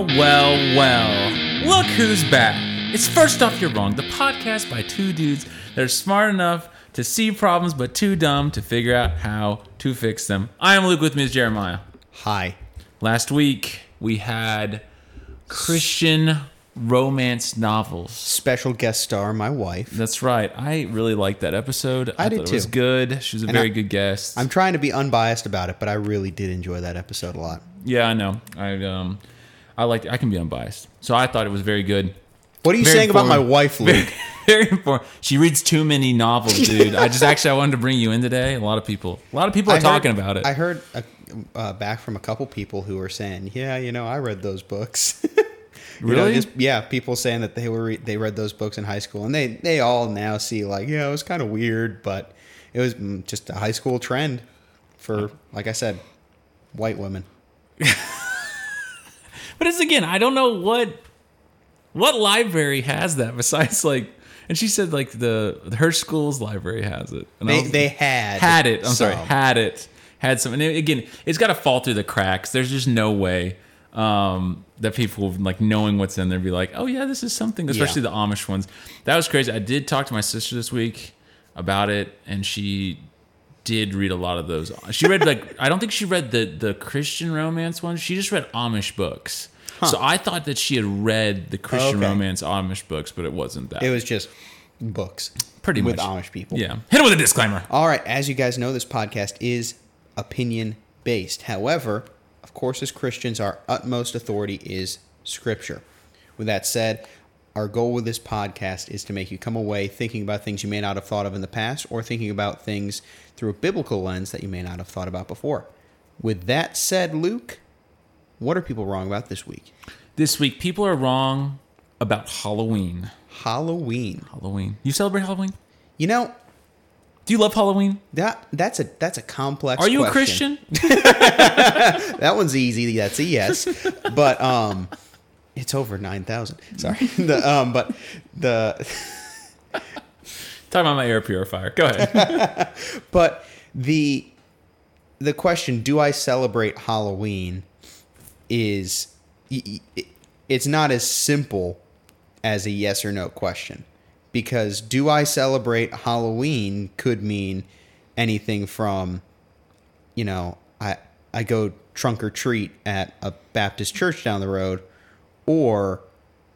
Well, well, well. Look who's back. It's First Off You're Wrong, the podcast by two dudes that are smart enough to see problems but too dumb to figure out how to fix them. I am Luke, with me is Jeremiah. Hi. Last week, we had Christian romance novels. Special guest star, my wife. That's right. I really liked that episode. I did thought It was too. good. She was a And very I- good guest. I'm trying to be unbiased about it, but I really did enjoy that episode a lot. yeah, I know. I um, I like. I can be unbiased, so I thought it was very good. What are you Very saying about my wife, Luke? very important. She reads too many novels, dude. I just actually I wanted to bring you in today. A lot of people, a lot of people are I heard- talking about it. I heard uh, uh, back from a couple people who were saying, "Yeah, you know, I read those books." You know, Really? just- yeah, people saying that they were re- they read those books in high school, and they they all now see like, yeah, it was kind of weird, but it was mm, just a high school trend for, like I said, white women. But it's again, I don't know what what library has that besides like. And she said like the her school's library has it. And They was- they had had it. I'm sorry, had it. Had some. And it- again, it's got to fall through the cracks. There's just no way um, that people like knowing what's in there be like, oh yeah, this is something. Especially the Amish ones. That was crazy. I did talk to my sister this week about it, and she did read a lot of those. She read like I don't think she read the the Christian romance ones. She just read Amish books. So I thought that she had read the Christian Okay. romance Amish books, but it wasn't that. It was just books, Pretty with much. Amish people. yeah. Hit it with a disclaimer. All right, as you guys know, this podcast is opinion based. However, of course, as Christians, our utmost authority is Scripture. With that said, our goal with this podcast is to make you come away thinking about things you may not have thought of in the past or thinking about things through a biblical lens that you may not have thought about before. With that said, Luke, what are people wrong about this week? This week, people are wrong about Halloween. Halloween. Halloween. You celebrate Halloween? You know, Do you love Halloween? that that's a that's a complex Are you a. Christian? That one's easy. That's a yes. but um, it's over nine thousand. Sorry. The um, but the Talking about my air purifier. Go ahead. but the the question: Do I celebrate Halloween? Is it's not as simple as a yes or no question because do I celebrate Halloween could mean anything from you know I I go trunk or treat at a Baptist church down the road or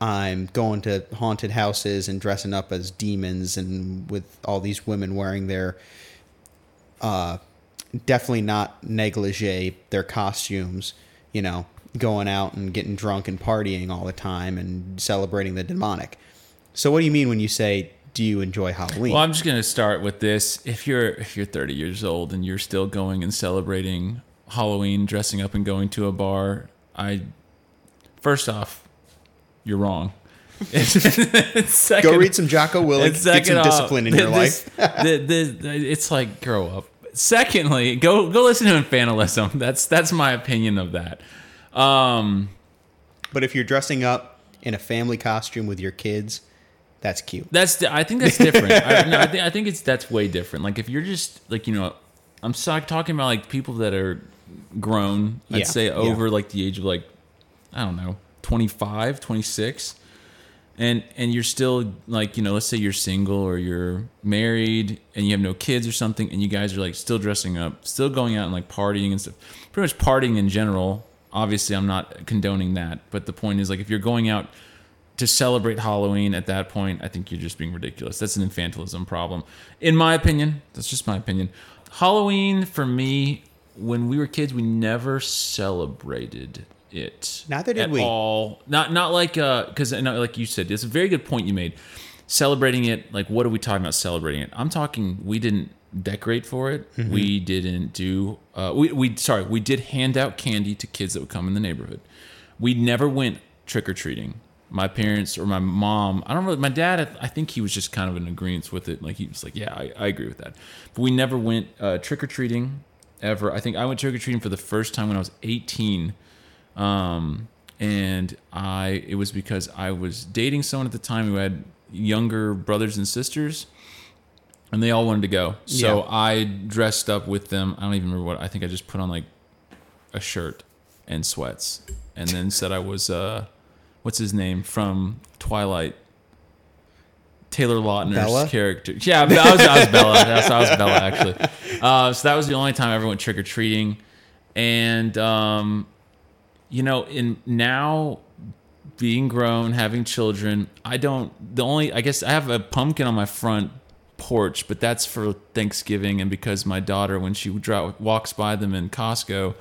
I'm going to haunted houses and dressing up as demons and with all these women wearing their uh definitely not negligee their costumes, you know, going out and getting drunk and partying all the time and celebrating the demonic. So what do you mean when you say do you enjoy Halloween? well, I'm just gonna start with this. If you're if you're 30 years old and you're still going and celebrating Halloween, dressing up and going to a bar, I first off, you're wrong. Second- Go read some Jocko Willink, And get some off, discipline in your life. the- the- it's like grow up. Secondly, go go listen to Infantilism. That's that's my opinion of that. Um, But if you're dressing up in a family costume with your kids, that's cute. that's I think that's different. I, no, I, think I think it's that's way different. Like if you're just like you know, I'm so, talking about like people that are grown. I'd Yeah, say yeah. over like the age of like I don't know, 25, 26. And and you're still like, you know, let's say you're single or you're married and you have no kids or something and you guys are like still dressing up, still going out and like partying and stuff. Pretty much partying in general. Obviously, I'm not condoning that, but the point is like if you're going out to celebrate Halloween at that point, I think you're just being ridiculous. That's an infantilism problem. In my opinion, that's just my opinion. Halloween for me, when we were kids, we never celebrated it. Neither did at we. all. Not not like uh because like you said, it's a very good point you made. Celebrating it, like what are we talking about celebrating it? I'm talking we didn't decorate for it. Mm-hmm. We didn't do uh we, we sorry, we did hand out candy to kids that would come in the neighborhood. We never went trick or treating. My parents or my mom, I don't know. My dad, I think he was just kind of in agreement with it. Like he was like, "Yeah, I, I agree with that." But we never went uh, trick or treating ever. I think I went trick or treating for the first time when I was 18, um, and I it was because I was dating someone at the time who had younger brothers and sisters, and they all wanted to go. So Yeah. I dressed up with them. I don't even remember what. I think I just put on like a shirt and sweats, and then said I was uh, what's his name from Twilight. Taylor Lautner's Bella? character. Yeah, that was, that was Bella. That's that was Bella actually. Uh, so that was the only time I ever went trick or treating, and um, you know, in now being grown, having children, I don't. The only I guess I have a pumpkin on my front porch, but that's for Thanksgiving and because my daughter, when she dri- walks by them in Costco,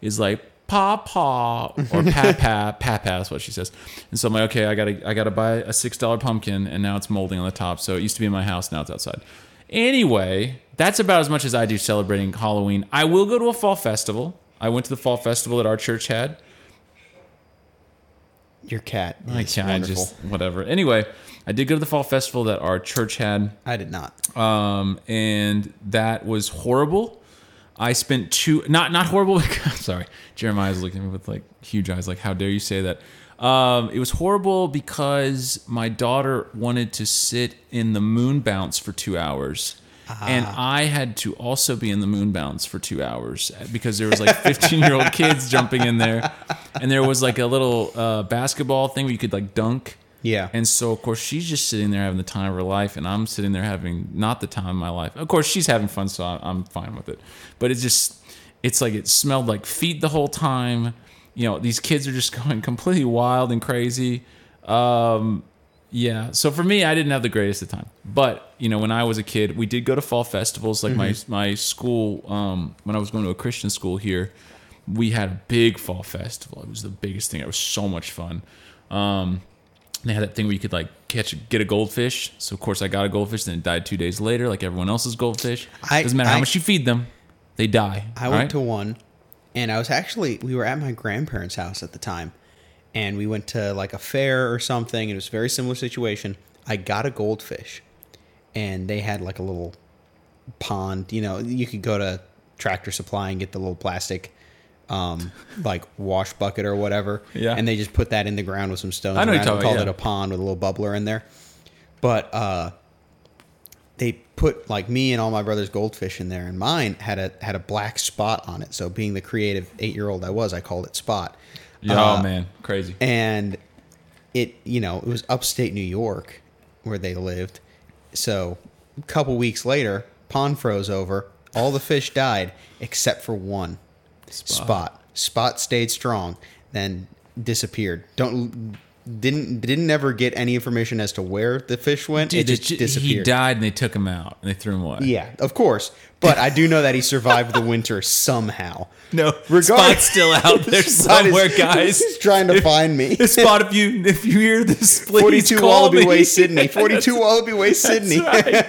is like Papa or Papa, Papa. That's what she says. And so I'm like, okay, I gotta I gotta buy a six dollar pumpkin, and now it's molding on the top. So it used to be in my house, now it's outside. Anyway, that's about as much as I do celebrating Halloween. I will go to a fall festival. I went to the fall festival that our church had. Your cat. I can't I wonderful. just whatever. Anyway, I did go to the fall festival that our church had, I did not. um, and that was horrible. I spent two not not horrible. sorry, Jeremiah's looking at me with like huge eyes, like how dare you say that? Um, it was horrible because my daughter wanted to sit in the moon bounce for two hours. And I had to also be in the moon bounce for two hours because there was like 15 year old kids jumping in there, and there was like a little uh, basketball thing where you could like dunk. Yeah. And so, of course, she's just sitting there having the time of her life, and I'm sitting there having not the time of my life. Of course, she's having fun, so I'm fine with it. But it's just, it's like it smelled like feet the whole time. You know, these kids are just going completely wild and crazy. Um, yeah. So for me, I didn't have the greatest of time. But you know, when I was a kid, we did go to fall festivals. Like my my school, um, when I was going to a Christian school here, we had a big fall festival. It was the biggest thing. It was so much fun. Um, they had that thing where you could like catch get a goldfish. So of course I got a goldfish, then it died two days later, like everyone else's goldfish. I- Doesn't matter how much you feed them, they die. I went right? to one, and I was actually we were at my grandparents' house at the time, and we went to like a fair or something. It was a very similar situation. I got a goldfish, and they had like a little pond. You know, you could go to Tractor Supply and get the little plastic. Um, like wash bucket or whatever, Yeah. and they just put that in the ground with some stones. I know it called about, it a pond with a little bubbler in there. But uh, they put like me and all my brother's goldfish in there, and mine had a had a black spot on it. So being the creative eight year old I was, I called it Spot. Yeah, Uh, oh man, crazy. And it you know it was upstate New York where they lived. So a couple weeks later, pond froze over. All the fish died except for one spot. Spot stayed strong, then disappeared. Don't didn't didn't ever get any information as to where the fish went. Dude, it just he disappeared. died and they took him out and they threw him away. Yeah, of course. But I do know that he survived the winter somehow. No, Regard- Spot's still out there Spot is- somewhere, guys. He's trying to find me. Spot, if you if you hear this, please 42 call Wallaby me. Way, Sydney. 42 Wallaby Way, Sydney. Right.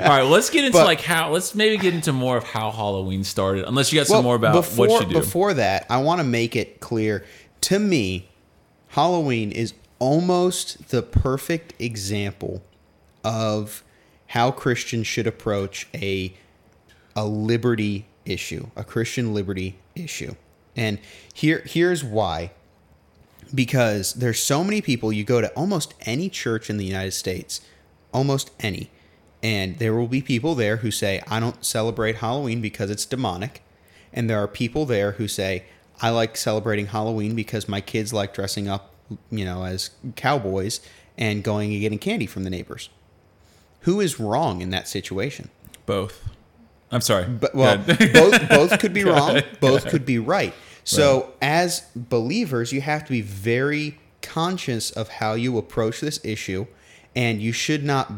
All right, let's get into But- like how. Let's maybe get into more of how Halloween started. Unless you got some Well, more about before, what you do. Before that, I want to make it clear to me, Halloween is almost the perfect example of how Christians should approach a a liberty issue, a Christian liberty issue. And here here's why. Because there's so many people you go to almost any church in the United States, almost any, and there will be people there who say I don't celebrate Halloween because it's demonic, and there are people there who say I like celebrating Halloween because my kids like dressing up, you know, as cowboys and going and getting candy from the neighbors. Who is wrong in that situation? Both. I'm sorry. But well, both both could be wrong. Both could be right. So as believers, you have to be very conscious of how you approach this issue, and you should not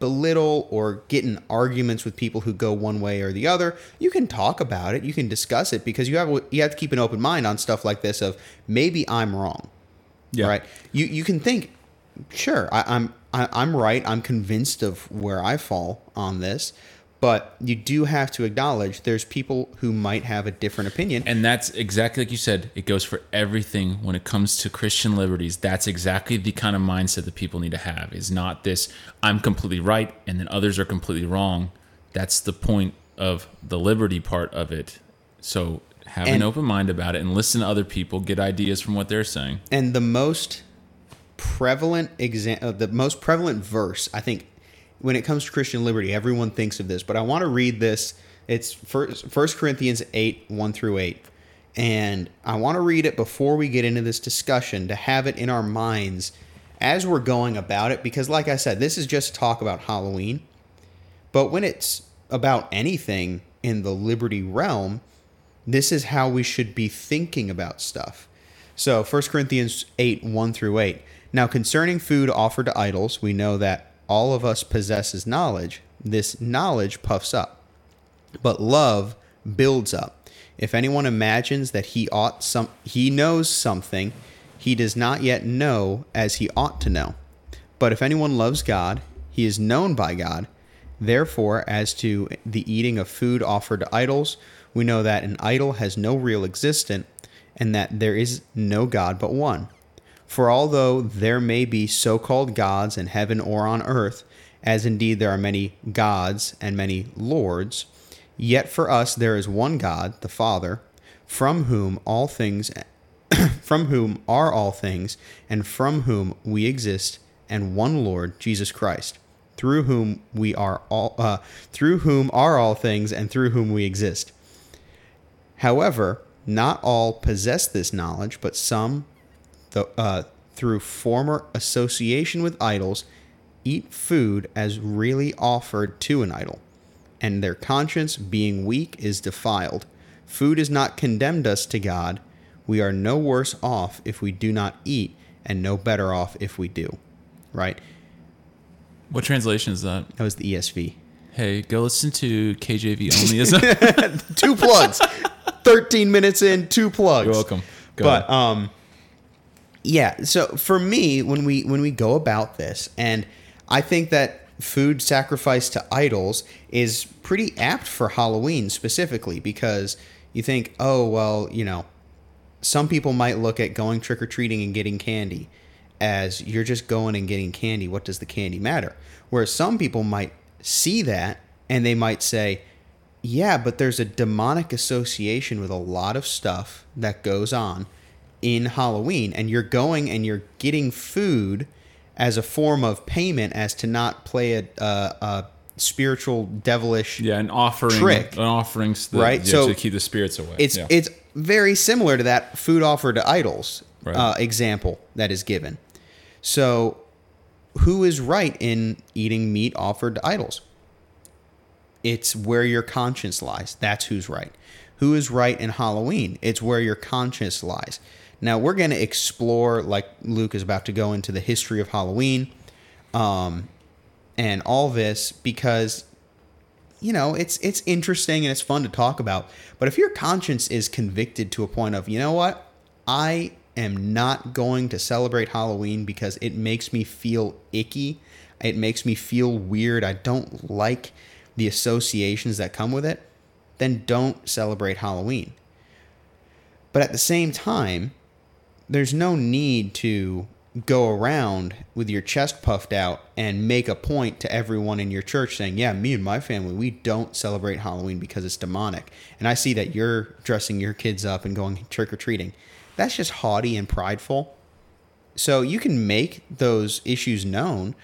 belittle or get in arguments with people who go one way or the other. You can talk about it, you can discuss it, because you have you have to keep an open mind on stuff like this. Of maybe I'm wrong, Yeah. right? You you can think, sure, I, I'm I, I'm right. I'm convinced of where I fall on this, but you do have to acknowledge there's people who might have a different opinion. And that's exactly like you said. It goes for everything when it comes to Christian liberties. That's exactly the kind of mindset that people need to have. Is not this I'm completely right and then others are completely wrong. That's the point of the liberty part of it. So have an open mind about it and listen to other people, get ideas from what they're saying. and the most prevalent exam- uh, the most prevalent verse i think when it comes to christian liberty everyone thinks of this but i want to read this it's first, corinthians 8 1 through 8 And I want to read it before we get into this discussion to have it in our minds as we're going about it. Because, like I said, this is just talk about Halloween. But when it's about anything in the liberty realm, this is how we should be thinking about stuff. So, 1 Corinthians 8 1 through 8. Now, concerning food offered to idols, we know that all of us possesses knowledge. This knowledge puffs up, but love builds up. If anyone imagines that he ought some he knows something, he does not yet know as he ought to know. But if anyone loves God, he is known by God. Therefore, as to the eating of food offered to idols, we know that an idol has no real existence, and that there is no God but one. For although there may be so called gods in heaven or on earth, as indeed there are many gods and many lords, Yet for us there is one God, the Father, from whom all things from whom are all things, and from whom we exist, and one Lord, Jesus Christ, through whom we are all uh, through whom are all things, and through whom we exist. However, not all possess this knowledge, but some, the, uh, through former association with idols, eat food as really offered to an idol and their conscience, being weak, is defiled. Food has not condemned us to God. We are no worse off if we do not eat, and no better off if we do. Right? What translation is that? That was the ESV. Hey, go listen to KJV only. Is two plugs. 13 minutes in, two plugs. You're welcome. Go but ahead. um yeah, so for me when we when we go about this and I think that food sacrificed to idols is pretty apt for Halloween specifically because you think, oh, well, you know, some people might look at going trick or treating and getting candy as you're just going and getting candy. What does the candy matter? Whereas some people might see that and they might say, yeah, but there's a demonic association with a lot of stuff that goes on in Halloween, and you're going and you're getting food as a form of payment as to not play a, a, a spiritual devilish yeah an offering trick an offerings that, right? yeah, so to keep the spirits away. it's yeah. it's very similar to that food offered to idols right. uh, example that is given. So who is right in eating meat offered to idols? It's where your conscience lies. That's who's right. Who is right in halloween? It's where your conscience lies now we're going to explore, like Luke is about to go into the history of Halloween, um, and all this because you know it's it's interesting and it's fun to talk about. But if your conscience is convicted to a point of, you know what, I am not going to celebrate Halloween because it makes me feel icky. It makes me feel weird. I don't like the associations that come with it. Then don't celebrate Halloween. But at the same time, there's no need to go around with your chest puffed out and make a point to everyone in your church saying, Yeah, me and my family, we don't celebrate Halloween because it's demonic. And I see that you're dressing your kids up and going trick or treating. That's just haughty and prideful. So you can make those issues known,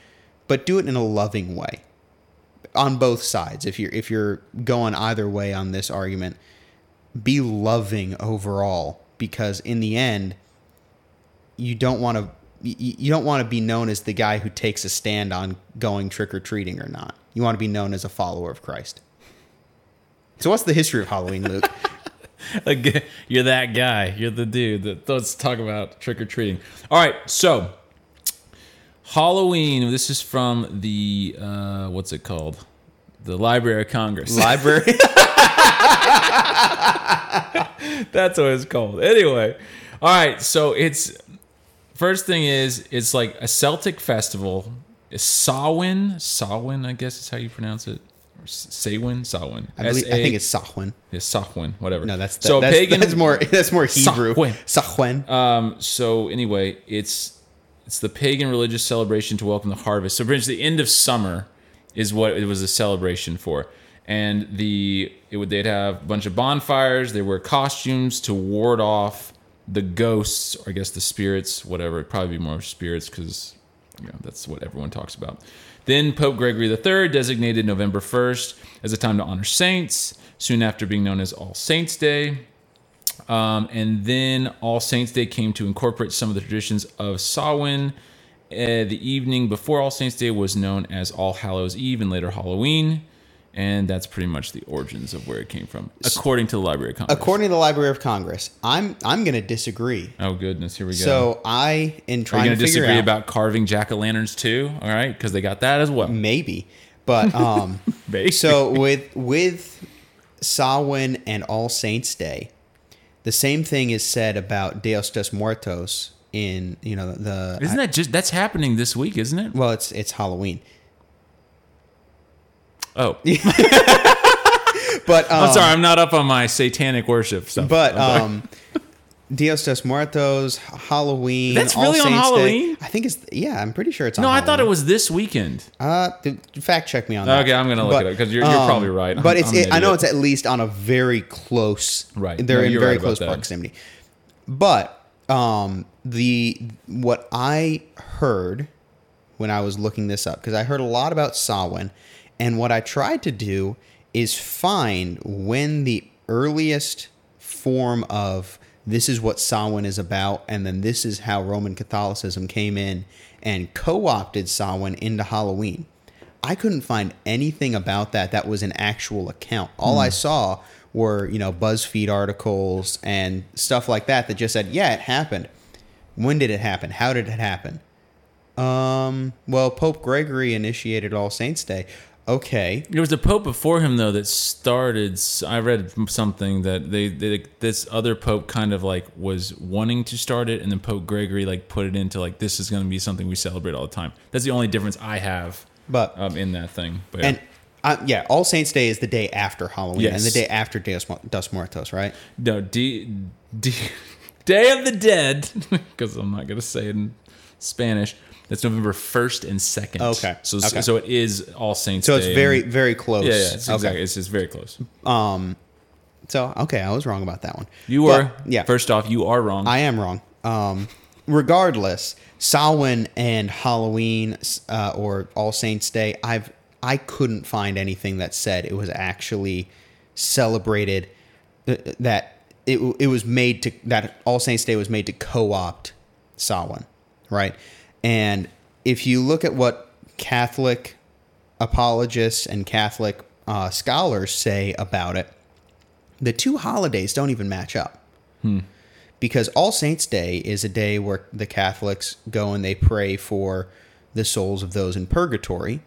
but do it in a loving way on both sides. If you're if you're going either way on this argument, be loving overall because in the end, you don't want to you don't want to be known as the guy who takes a stand on going trick or treating or not. You want to be known as a follower of Christ. So, what's the history of Halloween, Luke? You're that guy. You're the dude that let's talk about trick or treating. All right, so Halloween. This is from the uh, what's it called? The Library of Congress. Library. That's what it's called. Anyway, all right. So it's First thing is, it's like a Celtic festival. Samhain. Samhain, I guess is how you pronounce it. Or Samhain, Samhain. I, believe, I think it's Samhain. Yeah, Samhain, whatever. No, that's the, so that's, pagan. That's more. That's more Hebrew. Samhain. Samhain. Um. So anyway, it's it's the pagan religious celebration to welcome the harvest. So, pretty much the end of summer is what it was a celebration for. And the it would they'd have a bunch of bonfires. They wear costumes to ward off the ghosts, or I guess the spirits, whatever. It'd probably be more spirits because you know, that's what everyone talks about. Then Pope Gregory III designated November 1st as a time to honor saints, soon after being known as All Saints' Day. Um, and then All Saints Day came to incorporate some of the traditions of Samhain. Uh, the evening before All Saints Day was known as All Hallows Eve and later Halloween. And that's pretty much the origins of where it came from, according to the Library of Congress. According to the Library of Congress, I'm I'm going to disagree. oh goodness, here we go. So I, in Are trying you to going to figure disagree out, about carving jack o' lanterns too? All right, because they got that as well. maybe, but um, Maybe. so with with Samhain and All Saints Day, the same thing is said about Dios dos Muertos in you know the Isn't that just that's happening this week, isn't it? well, it's it's Halloween. Oh, But um, I'm sorry, I'm not up on my satanic worship stuff. But um, Dios dos Muertos, Halloween. That's All really on Saints Day. Halloween? I think it's yeah. I'm pretty sure it's on. no, I thought it Halloween. was this weekend. Uh, th- fact check me on that. Okay, I'm gonna look at it up, 'cause you're- you're probably right. I'm- But it's I'm an it, I know idiot. it's at least on a very close. Right. They're No, in you're very right about close that. proximity. But um, the what I heard when I was looking this up because I heard a lot about Samhain, and what I tried to do is find when the earliest form of this is what Samhain is about, and then this is how Roman Catholicism came in and co-opted Samhain into Halloween. I couldn't find anything about that that was an actual account. All Hmm. I saw were, you know, BuzzFeed articles and stuff like that that just said, "Yeah, it happened." When did it happen? How did it happen? Um, well, Pope Gregory initiated All Saints Day. Okay. There was a pope before him though that started. I read something that they, they this other pope kind of like was wanting to start it, and then Pope Gregory like put it into like this is going to be something we celebrate all the time. That's the only difference I have But um, in that thing. But yeah. and uh, yeah, All Saints Day is the day after Halloween and the day after Mu- Dos Muertos, right? no, D, D, Day of the Dead, because I'm not going to say it in Spanish. That's November first and second. Okay, so okay. so it is All Saints. Day. So it's Day very and- very close. yeah, yeah. It's okay. exactly. It's just very close. Um. So okay, I was wrong about that one. You But, were yeah. First off, you are wrong. I am wrong. Um, regardless, Samhain and Halloween uh, or All Saints Day, I've I couldn't find anything that said it was actually celebrated. uh, That it it was made to that All Saints Day was made to co-opt Samhain, right? And if you look at what Catholic apologists and Catholic uh, scholars say about it, the two holidays don't even match up because All Saints Day is a day where the Catholics go and they pray for the souls of those in purgatory,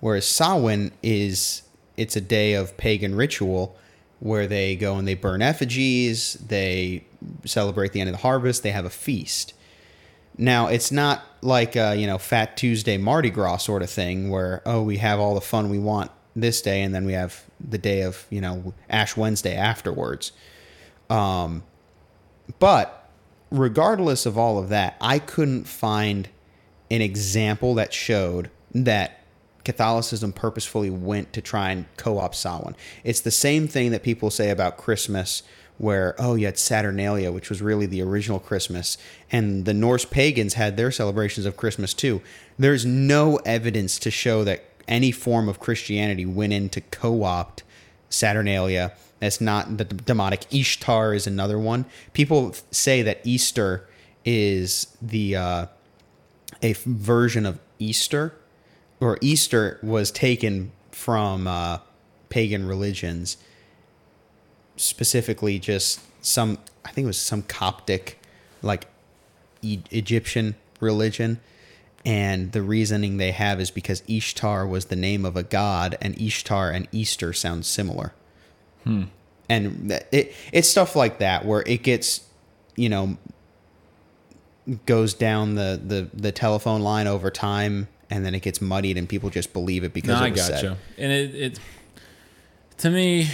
whereas Samhain is it's a day of pagan ritual where they go and they burn effigies, they celebrate the end of the harvest, they have a feast. Now it's not like a, you know Fat Tuesday Mardi Gras sort of thing where oh we have all the fun we want this day and then we have the day of you know Ash Wednesday afterwards. Um, But regardless of all of that, I couldn't find an example that showed that Catholicism purposefully went to try and co-opt Samhain. It's the same thing that people say about Christmas, where oh you had Saturnalia, which was really the original Christmas, and the Norse pagans had their celebrations of Christmas too. There's no evidence to show that any form of Christianity went in to co-opt Saturnalia. That's not the demonic Ishtar is another one. People say that Easter is the uh, a version of Easter, or Easter was taken from uh, pagan religions, specifically just some. I think it was some Coptic, like e- Egyptian religion. And the reasoning they have is because Ishtar was the name of a god, and Ishtar and Easter sound similar. Hmm. And it it's stuff like that where it gets, you know, goes down the, the, the telephone line over time, and then it gets muddied, and people just believe it because No, it I gotcha. said. And it, it to me,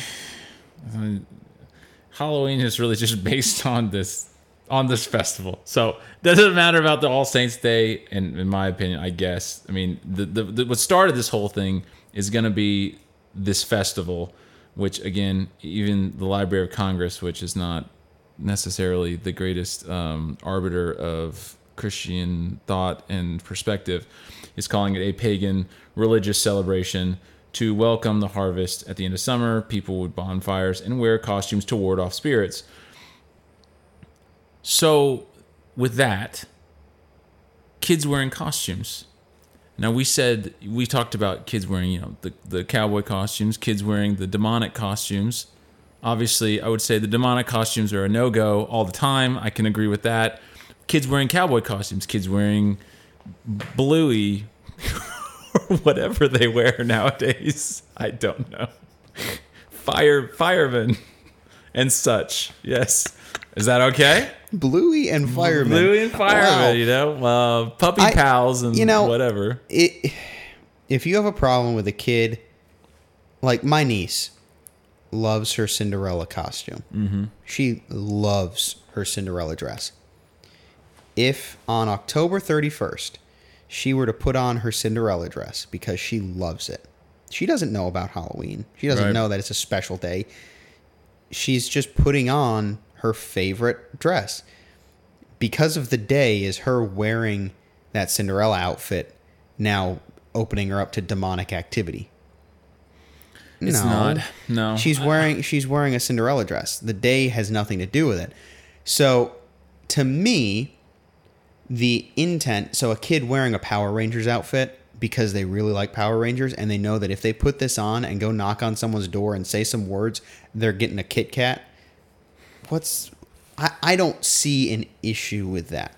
Halloween is really just based on this on this festival. So doesn't matter about the All Saints Day, in my opinion, I guess. I mean, the, the, the what started this whole thing is going to be this festival, which again, even the Library of Congress, which is not necessarily the greatest um, arbiter of Christian thought and perspective, is calling it a pagan religious celebration to welcome the harvest at the end of summer. People would bonfires and wear costumes to ward off spirits. So, with that, kids wearing costumes. Now we said we talked about kids wearing, you know, the the cowboy costumes, kids wearing the demonic costumes. Obviously, I would say the demonic costumes are a no go all the time. I can agree with that. Kids wearing cowboy costumes, kids wearing bluey or whatever they wear nowadays. I don't know. Fire firemen and such. Yes. Is that okay? Bluey and fireman. Bluey and firemen, Wow. you know, uh, puppy I- pals and you know- whatever. it, if you have a problem with a kid, like my niece loves her Cinderella costume. Mm-hmm. She loves her Cinderella dress. If on October 31st she were to put on her Cinderella dress because she loves it, she doesn't know about Halloween. She doesn't Right. know that it's a special day. She's just putting on her favorite dress because of the day is her wearing that Cinderella outfit now opening her up to demonic activity. It's not. No. She's wearing she's wearing a Cinderella dress. The day has nothing to do with it. So to me, the intent so a kid wearing a Power Rangers outfit because they really like Power Rangers and they know that if they put this on and go knock on someone's door and say some words, they're getting a Kit Kat. What's I, I don't see an issue with that.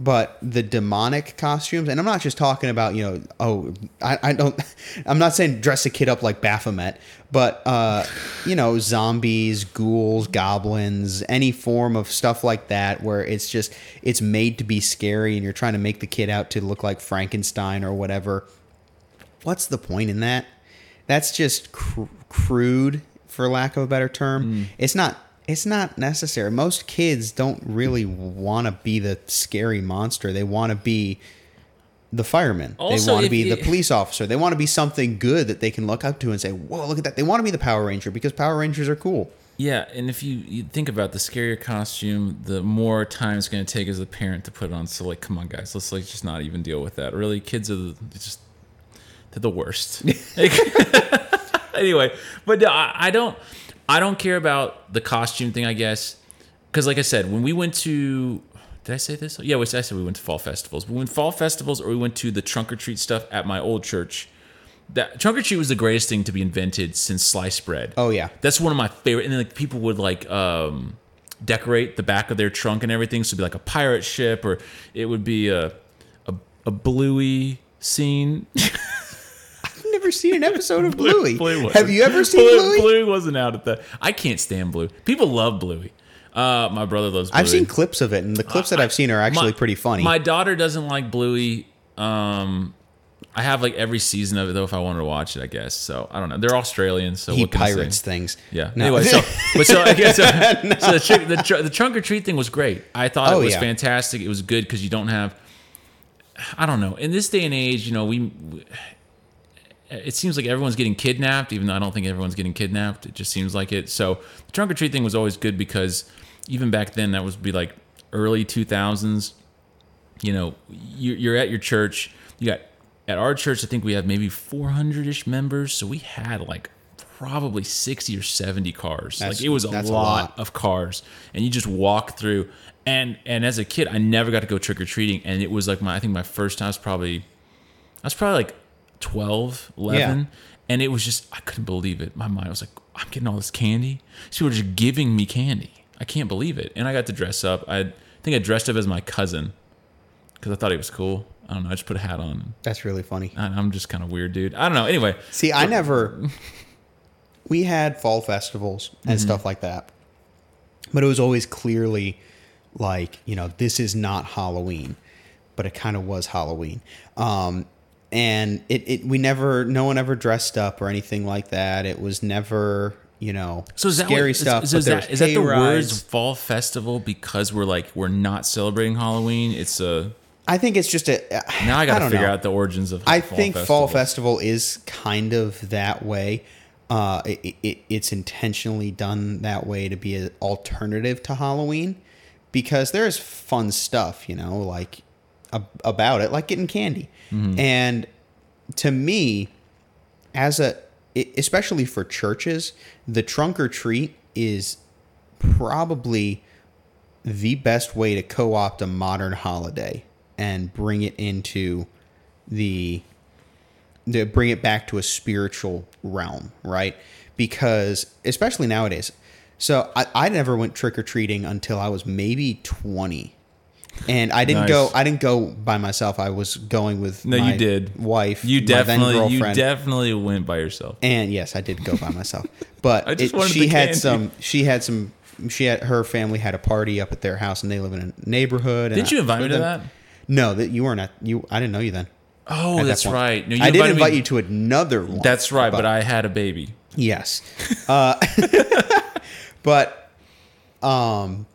But the demonic costumes, and I'm not just talking about, you know, oh, I, I don't, I'm not saying dress a kid up like Baphomet, but, uh, you know, zombies, ghouls, goblins, any form of stuff like that where it's just, it's made to be scary and you're trying to make the kid out to look like Frankenstein or whatever. What's the point in that? That's just cr- crude, for lack of a better term. It's not it's not necessary. Most kids don't really want to be the scary monster. They want to be the fireman. Also, they want to be you- the police officer. They want to be something good that they can look up to and say, "Whoa, look at that!" They want to be the Power Ranger because Power Rangers are cool. Yeah, and if you, you think about the scarier costume, the more time it's going to take as a parent to put it on. So, like, come on, guys, let's like just not even deal with that. Really, kids are the, just they're the worst. anyway, but no, I, I don't, I don't care about the costume thing. I guess because, like I said, when we went to, did I say this? Yeah, we- I said we went to fall festivals. We went to fall festivals, or we went to the trunk or treat stuff at my old church. That trunk or treat was the greatest thing to be invented since sliced bread. Oh yeah, That's one of my favorite. And then like people would like um, decorate the back of their trunk and everything. So it'd be like a pirate ship, or it would be a a, a bluey scene. I've never seen an episode of Bluey. Bluey wasn't- Have you ever seen Bluey? Bluey? Bluey wasn't out at that. I can't stand Bluey. People love Bluey. Uh, my brother loves. Bluey. I've seen clips of it, and the clips that I've seen are actually My- pretty funny. My daughter doesn't like Bluey. Um, I have like every season of it though. If I wanted to watch it, I guess. So I don't know. They're Australian, so he what can I say? pirates things. Yeah. No. Anyway, so but so I guess uh, so the, trick, the tr- the trunk or treat thing was great. I thought Oh, it was yeah. fantastic. It was good because you don't have. I don't know. In this day and age, you know, we. we- It seems like everyone's getting kidnapped, even though I don't think everyone's getting kidnapped. It just seems like it. So the trunk or treat thing was always good because even back then, that was be like early two thousands. You know, you- you're at your church. You got at our church. I think we have maybe four hundred ish members. So we had like probably sixty or seventy cars. That's- like it was a that's a lot, lot. of cars, and you just walk through. And and as a kid, I never got to go trick or treating, and it was like my I think my first time was probably I was probably like 12, 11. Yeah. And it was just, I couldn't believe it. My mind was like, I'm getting all this candy. So people were just giving me candy. I can't believe it. And I got to dress up. I think I dressed up as my cousin because I thought he was cool. I don't know. I just put a hat on. That's really funny. I- I'm just kind of weird, dude. I don't know. Anyway, See, I never. We had fall festivals and stuff like that, but it was always clearly like you know this is not Halloween, but it kind of was Halloween. Um, and it, it we never no one ever dressed up or anything like that. It was never you know so is that scary what, stuff. Is, is, there that, is that the words fall festival because we're like, we're not celebrating Halloween? It's a, I think it's just a. now I got to figure know. out the origins of I fall think fall festival. festival is kind of that way. Uh, it, it, it's intentionally done that way to be an alternative to Halloween because there's fun stuff, you know, like ab- about it, like getting candy. Mm-hmm. And to me, as a especially for churches, the trunk or treat is probably the best way to co-opt a modern holiday and bring it into the to bring it back to a spiritual realm, right? Because especially nowadays. So I, I never went trick or treating until I was maybe twenty. And I didn't Nice. go I didn't go by myself. I was going with No, my you did. wife. You definitely, you definitely went by yourself. And yes, I did go by myself. But it, she had candy. some. She had some. She had her family had a party up at their house, and they live in a neighborhood. Didn't you I- invite me to that? No, that you weren't at. You, I didn't know you then. Oh, at that that's point. right. No, you I did invited me- invite you to another one. That's right, but, I had a baby. Yes. Uh, but um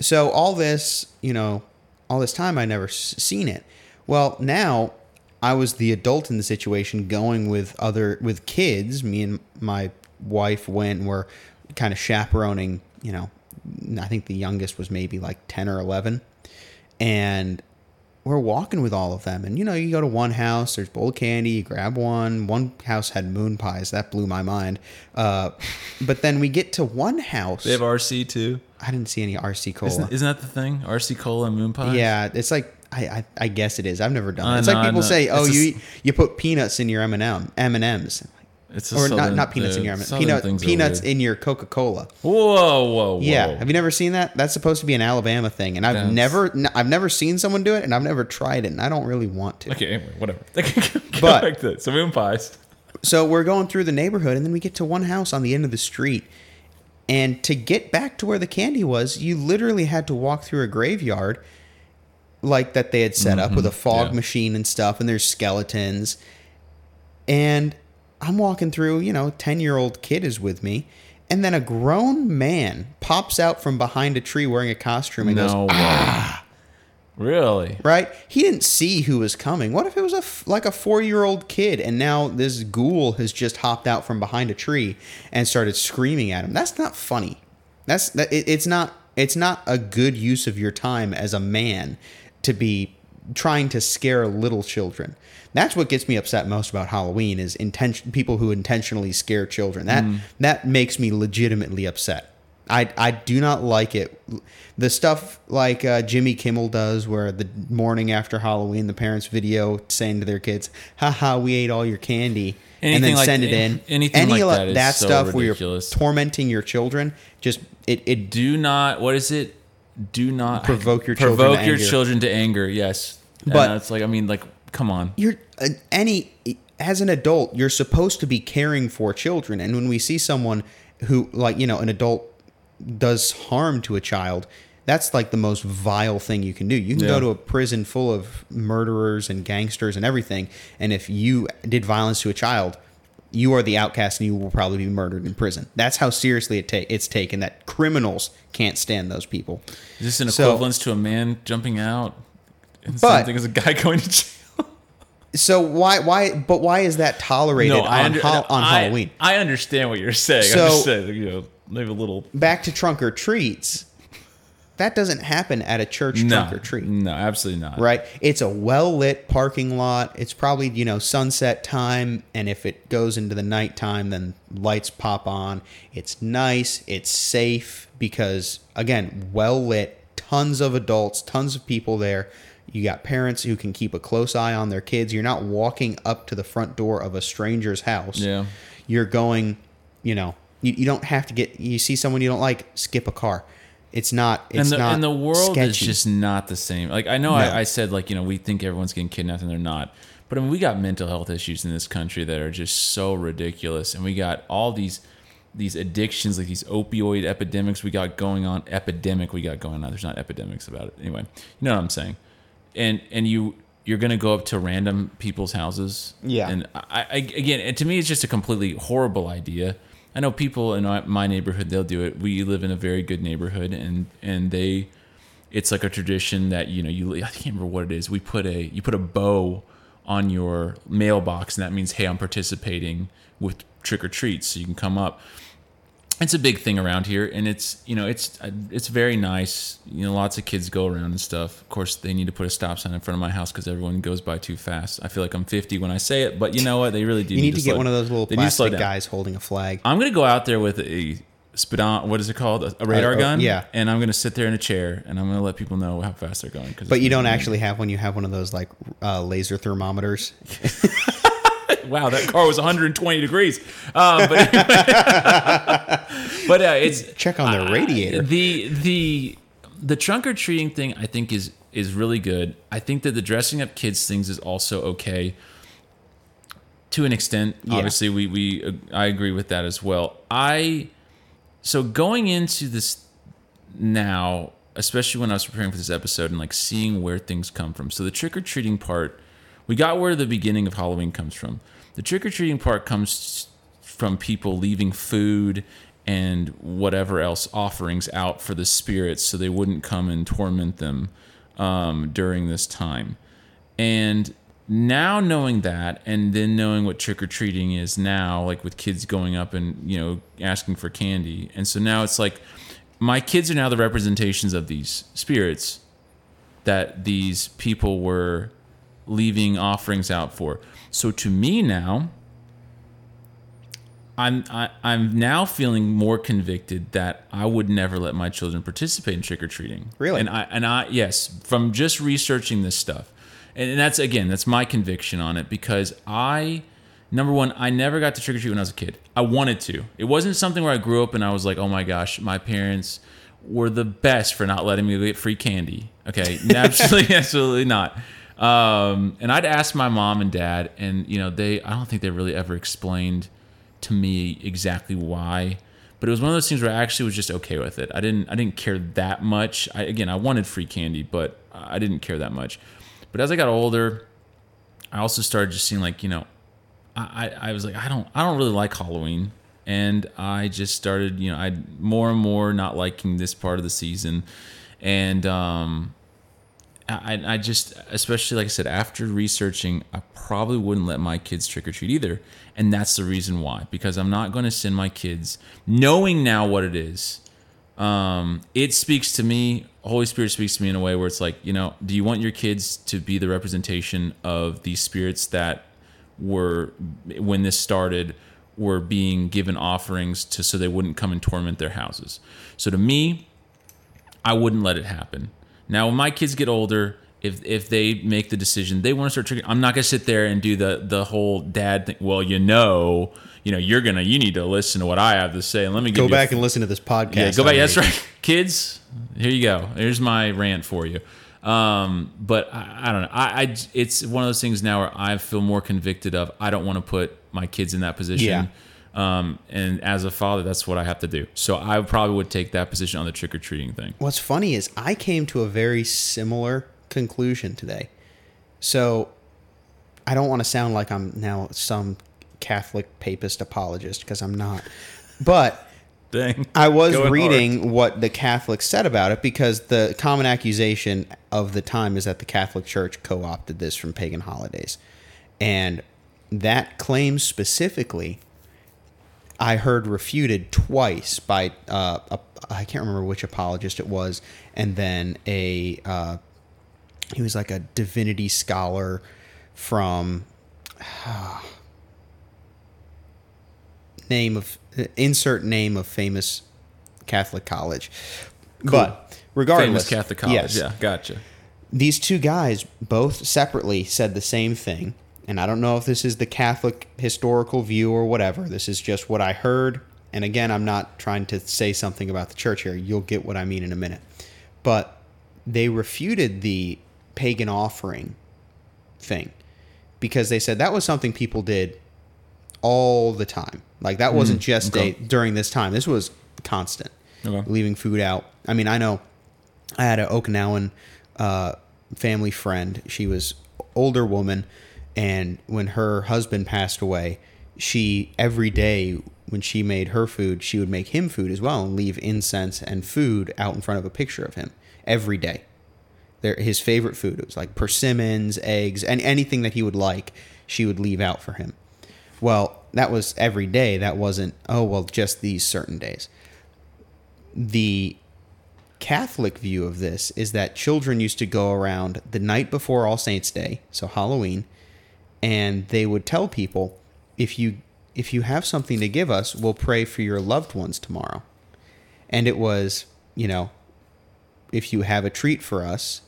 so all this, you know, all this time I never seen it. Well, now I was the adult in the situation going with other with kids. Me and my wife went and were kind of chaperoning, you know, I think the youngest was maybe like 10 or 11. And we're walking with all of them. And you know, you go to one house, there's bowl of candy, you grab one. One house had moon pies. That blew my mind. Uh, but then we get to one house. They have RC too. I didn't see any RC cola. Isn't, isn't that the thing? RC cola and moon pie. yeah, it's like I, I, I guess it is. I've never done it. It's know, like I people know. say, "Oh, It's you eat, you put peanuts in your M and M M and M's, it's a or not southern- not peanuts in your peanut peanuts in your Coca Cola." Whoa, whoa, whoa! Yeah, have you never seen that? That's supposed to be an Alabama thing, and I've That's- never I've never seen someone do it, and I've never tried it, and I don't really want to. Okay, anyway, whatever. But- back to it. So moon pies. So we're going through the neighborhood, and then we get to one house on the end of the street. And to get back to where the candy was, you literally had to walk through a graveyard, like that they had set up with mm-hmm. a fog yeah. machine and stuff. And there's skeletons. And I'm walking through, you know, 10 year old kid is with me. And then a grown man pops out from behind a tree wearing a costume and goes, No way. Ah! Really? right? He didn't see who was coming. What if it was a f- like a four year old kid, and now this ghoul has just hopped out from behind a tree and started screaming at him? That's not funny. That's that. It, it's not. It's not a good use of your time as a man to be trying to scare little children. That's what gets me upset most about Halloween is intention people who intentionally scare children. That that makes me legitimately upset. I, I do not like it. The stuff like uh, Jimmy Kimmel does, where the morning after Halloween, the parents video saying to their kids, "Haha, we ate all your candy," and then like- send it in. anything Any like that is so stuff where you're tormenting your children, just it it Do not. What is it? Do not Provoke your children provoke your anger. children to anger. Yes, But- it's like I mean, like, come on. you're uh, any as an adult you're supposed to be caring for children and when we see someone who like you know an adult does harm to a child that's like the most vile thing you can do you can Yeah. go to a prison full of murderers and gangsters and everything and if you did violence to a child you are the outcast and you will probably be murdered in prison that's how seriously it ta- it's taken that criminals can't stand those people Is this an So- equivalence to a man jumping out? And But- same thing as a guy going to jail. so why why but why is that tolerated on, under- Hal- on I- Halloween I understand what you're saying. So- saying, you know, maybe a little. back to trunk or treats, that doesn't happen at a church No, trunk or treat, no, absolutely not. right? It's a well lit parking lot. It's probably you know sunset time, and if it goes into the nighttime, then lights pop on. It's nice. It's safe because again, well lit. Tons of adults, tons of people there. You got parents who can keep a close eye on their kids. You're not walking up to the front door of a stranger's house Yeah. you're going, you know, you, you don't have to get. You see someone you don't like, skip a car. It's not. It's and the, not. and the world sketchy. is just not the same. Like I know No. I, I said like you know we think everyone's getting kidnapped and they're not. But I mean we got mental health issues in this country that are just so ridiculous, and we got all these these addictions like these opioid epidemics we got going on. Epidemic we got going on. There's not epidemics about it anyway. You know what I'm saying? And and you you're gonna go up to random people's houses. Yeah. And I, I again, to me, it's just a completely horrible idea. I know people in my- my neighborhood they'll do it. We live in a very good neighborhood, and and they, it's like a tradition that you know you I can't remember what it is. We put a you put a bow on your mailbox, and that means hey, I'm participating with trick or treats, so you can come up it's a big thing around here and it's you know it's it's very nice you know lots of kids go around and stuff of course they need to put a stop sign in front of my house because everyone goes by too fast i feel like i'm 50 when i say it but you know what they really do you need to get slow- one of those little they need to slow plastic guys holding a flag. i'm gonna go out there with a speedon. What is it called? A, a radar Uh, uh, gun. yeah. And I'm gonna sit there in a chair, and I'm gonna let people know how fast they're going. But you don't actually have one. You have one of those like uh, laser thermometers. Wow, that car was 120 degrees. Um, but but uh, it's Check on the radiator. the the the trunk or treating thing. I think is is really good. I think that the dressing up kids things is also okay to an extent. Yeah. Obviously, we we uh, I agree with that as well. I so going into this now, especially when I was preparing for this episode and like seeing where things come from. So the trick or treating part, we got where the beginning of Halloween comes from. The trick or treating part comes from people leaving food and whatever else offerings out for the spirits so they wouldn't come and torment them um, during this time. And now knowing that and then knowing what trick or treating is now, like with kids going up and, you know, asking for candy. And so now it's like my kids are now the representations of these spirits that these people were leaving offerings out for. So to me now, I'm I, I'm now feeling more convicted that I would never let my children participate in trick or treating. Really? And I and I yes, from just researching this stuff, and, and that's again that's my conviction on it because I number one I never got to trick or treat when I was a kid. I wanted to. It wasn't something where I grew up and I was like, oh my gosh, my parents were the best for not letting me get free candy. Okay, absolutely, absolutely not. Um, and I'd ask my mom and dad, and you know, they I don't think they really ever explained to me exactly why. But it was one of those things where I actually was just okay with it. I didn't I didn't care that much. I, again, I wanted free candy, but I didn't care that much. But as I got older, I also started just seeing like you know, I, I was like I don't I don't really like Halloween, and I just started you know I more and more not liking this part of the season, and um, I, I just, especially like I said, after researching, I probably wouldn't let my kids trick or treat either. And that's the reason why, because I'm not going to send my kids, knowing now what it is. Um, it speaks to me, Holy Spirit speaks to me in a way where it's like, you know, do you want your kids to be the representation of these spirits that were, when this started, were being given offerings to so they wouldn't come and torment their houses? So to me, I wouldn't let it happen. Now, when my kids get older, if if they make the decision they want to start tricking, I'm not gonna sit there and do the the whole dad thing. Well, you know, you know, you're gonna you need to listen to what I have to say, and let me Go back and listen to this podcast. yeah, go back. That's right, kids. Here you go. Here's my rant for you. Um, but I, I don't know. I, I it's one of those things now where I feel more convicted of. I don't want to put my kids in that position. Yeah. Um, and as a father, that's what I have to do. So I probably would take that position on the trick or treating thing. What's funny is I came to a very similar conclusion today. So I don't want to sound like I'm now some Catholic papist apologist because I'm not. But Dang. I was Going hard. reading what the Catholics said about it because the common accusation of the time is that the Catholic Church co opted this from pagan holidays. And that claim specifically, I heard refuted twice by, uh, a, I can't remember which apologist it was, and then a, uh, he was like a divinity scholar from name of insert name of famous Catholic college. But regardless, Famous Catholic college. yes, Yeah, gotcha. these two guys both separately said the same thing. And I don't know if this is the Catholic historical view or whatever. This is just what I heard. And again, I'm not trying to say something about the church here. You'll get what I mean in a minute. But they refuted the pagan offering thing because they said that was something people did all the time. Like that wasn't just okay. a during this time. This was constant. Okay. Leaving food out. I mean, I know I had an Okinawan uh, family friend. She was older woman, and when her husband passed away, she every day when she made her food, she would make him food as well and leave incense and food out in front of a picture of him every day. There, his favorite food. It was like persimmons, eggs, and anything that he would like, she would leave out for him. Well, that was every day. That wasn't, oh, well, just these certain days. The Catholic view of this is that children used to go around the night before All Saints Day, so Halloween, and they would tell people, if you if you have something to give us, we'll pray for your loved ones tomorrow. and it was you know if you have a treat for us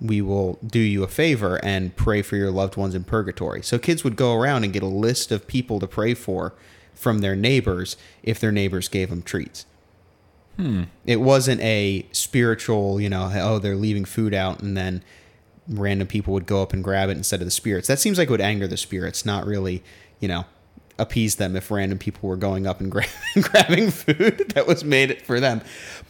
we will do you a favor and pray for your loved ones in purgatory so kids would go around and get a list of people to pray for from their neighbors if their neighbors gave them treats Hmm. it wasn't a spiritual, you know, oh, they're leaving food out and then random people would go up and grab it instead of the spirits. That seems like it would anger the spirits, not really, you know, appease them if random people were going up and gra- grabbing food that was made for them.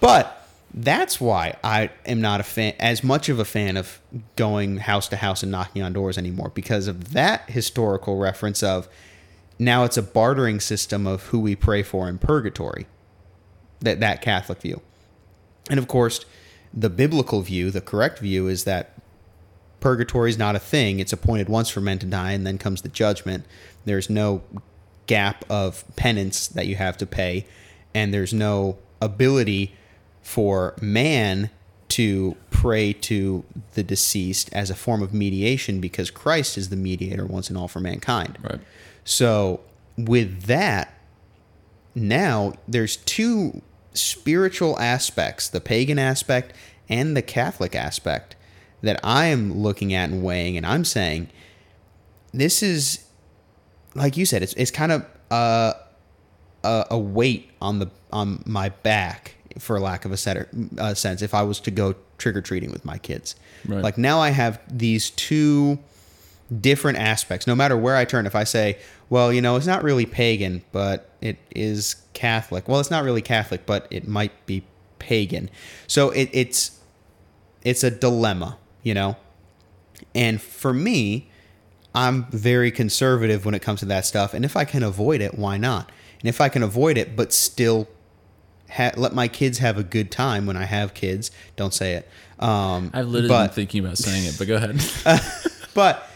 But that's why I am not a fan, as much of a fan of going house to house and knocking on doors anymore because of that historical reference of now it's a bartering system of who we pray for in purgatory that that Catholic view. And of course, the biblical view, the correct view, is that purgatory is not a thing. It's appointed once for men to die, and then comes the judgment. There's no gap of penance that you have to pay, and there's no ability for man to pray to the deceased as a form of mediation because Christ is the mediator once and all for mankind. Right. So, with that, now there's two spiritual aspects the pagan aspect and the Catholic aspect that I am looking at and weighing, and I'm saying this is, like you said, it's, it's kind of a, a, a weight on the on my back, for lack of a setter, uh, sense, if I was to go trick or treating with my kids. Right. Like now I have these two different aspects. No matter where I turn, if I say, well, you know, it's not really pagan, but it is Catholic. Well, it's not really Catholic, but it might be pagan. So it, it's it's a dilemma, you know. And for me, I'm very conservative when it comes to that stuff. And if I can avoid it, why not? And if I can avoid it, but still ha- let my kids have a good time when I have kids, don't say it. Um, I've literally but, been thinking about saying it, but go ahead. but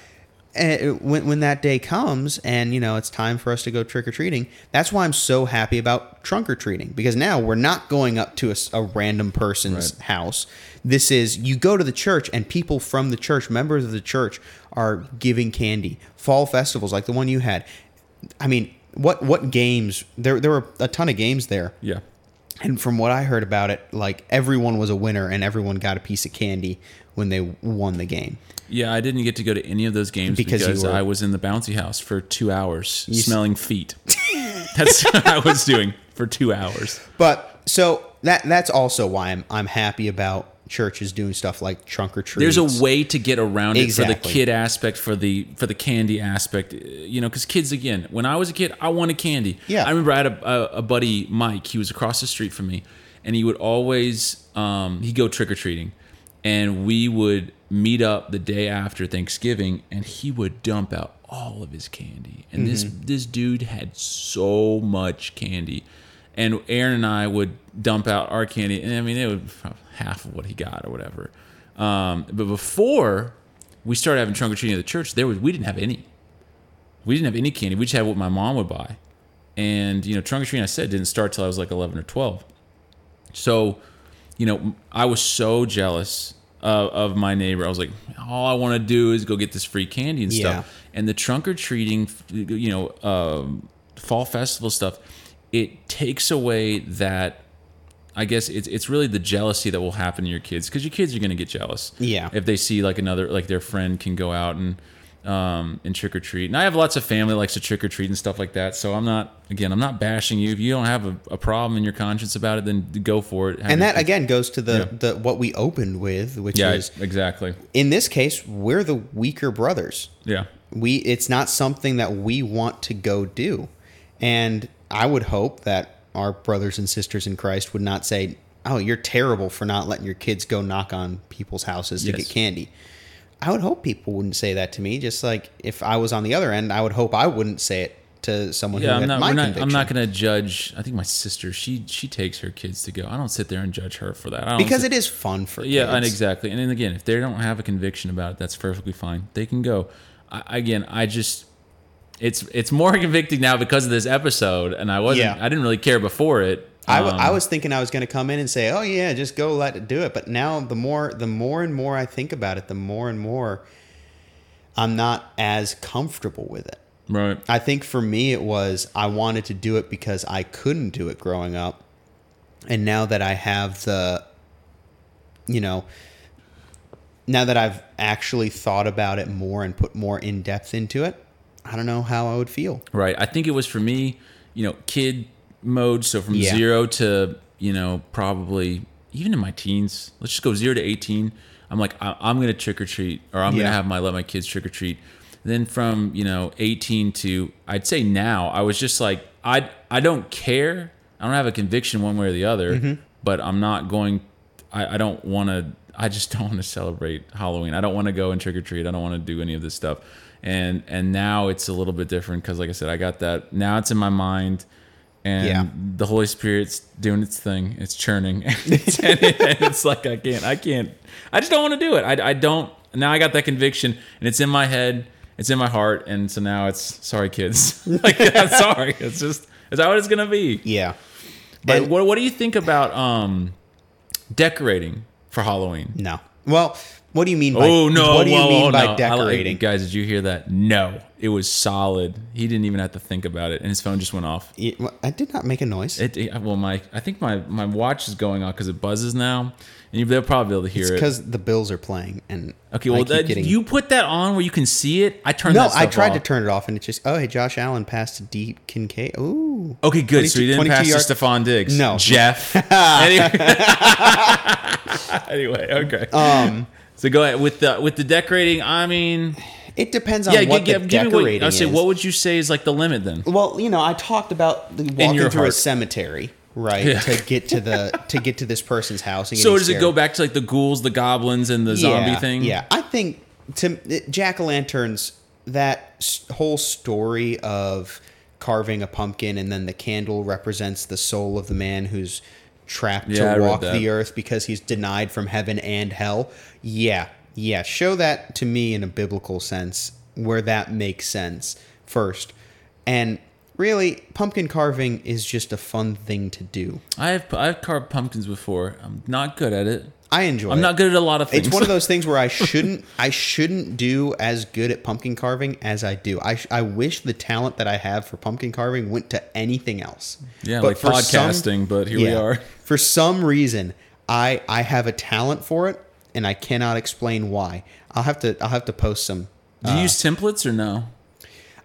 uh, when when that day comes and you know it's time for us to go trick or treating, that's why I'm so happy about trunk or treating because now we're not going up to a random person's Right. house. This is you go to the church and people from the church, members of the church, are giving candy. Fall festivals like the one you had. I mean, what what games? There there were a ton of games there. yeah. And from what I heard about it, like everyone was a winner and everyone got a piece of candy when they won the game. Yeah, I didn't get to go to any of those games Because because, I was in the bouncy house for two hours s- smelling feet. That's what I was doing for two hours. But so that that's also why I'm I'm happy about churches doing stuff like trunk or treat. There's a way to get around it for the kid aspect, for the for the candy aspect. You know, because kids again, when I was a kid, I wanted candy. Yeah. I remember I had a, a, a buddy, Mike. He was across the street from me, and he would always um, he'd go trick or treating, and we would meet up the day after Thanksgiving, and he would dump out all of his candy. And this Mm-hmm. this dude had so much candy. And Aaron and I would dump out our candy, and I mean, it would half of what he got or whatever. Um, but before we started having trunk or treating at the church, there was we didn't have any. We didn't have any candy. We just had what my mom would buy, and you know, trunk or treating. I said didn't start till I was like eleven or twelve. So, you know, I was so jealous of, of my neighbor. I was like, all I want to do is go get this free candy and Yeah. stuff. And the trunk or treating, you know, um, fall festival stuff, it takes away that. I guess it's it's really the jealousy that will happen to your kids because your kids are going to get jealous. Yeah. If they see like another like their friend can go out and um and trick or treat. And I have lots of family that likes to trick or treat and stuff like that. So I'm not again I'm not bashing you. If you don't have a, a problem in your conscience about it, then go for it. Have and that kids- again goes to the, Yeah. the what we opened with, which yeah, is exactly. in this case we're the weaker brothers. Yeah. We it's not something that we want to go do, and I would hope that our brothers and sisters in Christ would not say, "Oh, you're terrible for not letting your kids go knock on people's houses to Yes. get candy." I would hope people wouldn't say that to me. Just like if I was on the other end, I would hope I wouldn't say it to someone Yeah, who I'm had not, my not. I'm not going to judge. I think my sister, she she takes her kids to go. I don't sit there and judge her for that. I don't because sit- it is fun for Yeah, kids. and exactly. And then again, if they don't have a conviction about it, that's perfectly fine. They can go. I, again, I just it's it's more convicting now because of this episode, and I wasn't. Yeah. I didn't really care before it. I, w- I Um, was thinking I was going to come in and say, "Oh yeah, just go let it do it." But now the more the more and more I think about it, the more and more I'm not as comfortable with it. right. I think for me it was I wanted to do it because I couldn't do it growing up. and now that I have the, you know, now that I've actually thought about it more and put more in depth into it, I don't know how I would feel. Right. I think it was for me, you know, kid mode. So from Yeah. zero to, you know, probably even in my teens, let's just go zero to 18. I'm like, I- I'm going to trick or treat or I'm going to have my, let my kids trick or treat. Then from, you know, 18 to, I'd say now, I was just like, I, I don't care. I don't have a conviction one way or the other, Mm-hmm. but I'm not going, I, I don't want to, I just don't want to celebrate Halloween. I don't want to go and trick or treat. I don't want to do any of this stuff. And and now it's a little bit different because, like I said, I got that. Now it's in my mind, and Yeah. the Holy Spirit's doing its thing. It's churning, and it's like I can't, I can't, I just don't want to do it. I, I don't. Now I got that conviction, and it's in my head. It's in my heart, and so now it's sorry, kids. like I'm sorry. It's just is that what it's gonna be? Yeah. But And- what what do you think about um decorating for Halloween? No. Well, what do you mean by Oh no! What do you whoa, mean whoa, by no. Like- decorating? guys, did you hear that? No, it was solid. He didn't even have to think about it, and his phone just went off. It- well, I did not make a noise. It, it- well, my I think my my watch is going off because it buzzes now, and you, they'll probably be able to hear It's it. because the Bills are playing, and Okay, well, that, getting- you put that on where you can see it. I turned No, I tried to turn it off, and it just oh hey, Josh Allen passed to Deep Kincaid. Ooh. Okay, good. so 22 you didn't pass yard- to Stefon Diggs. No. Jeff. anyway, anyway, okay. Um, so go ahead with the with the decorating. I mean, it depends on yeah, what give, the give me what. decorating I say, is. what would you say is like the limit then? Well, you know, I talked about the walking through a cemetery, right, Yeah. to get to the to get to this person's house. And So does it go back to like the ghouls, the goblins, and the zombie yeah, thing? Yeah, I think to jack o' lanterns that whole story of carving a pumpkin and then the candle represents the soul of the man who's trapped Yeah, to walk the earth because he's denied from heaven and hell. Yeah, yeah, show that to me in a biblical sense where that makes sense first. And really, pumpkin carving is just a fun thing to do. I've I've carved pumpkins before. I'm not good at it. I enjoy it. I'm it. not good at a lot of things. It's one of those things where I shouldn't I shouldn't do as good at pumpkin carving as I do. I, I wish the talent that I have for pumpkin carving went to anything else. yeah, But like for some- but here we are. For some reason, I I have a talent for it, and I cannot explain why. I'll have to I'll have to post some. Do you uh, use templates or no?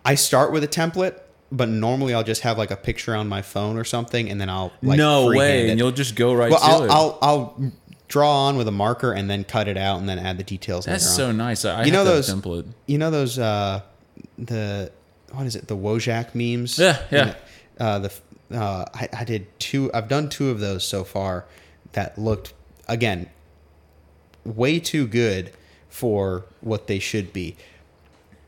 I start with a template, but normally I'll just have like a picture on my phone or something, and then I'll like no way, it. and you'll just go right well, to I'll. I'll I'll draw on with a marker and then cut it out and then add the details. That's so on. nice. I, You know those- template. you know those uh the what is it the Wojak memes Yeah, yeah. uh the uh I, I did two I've done two of those so far that looked again way too good for what they should be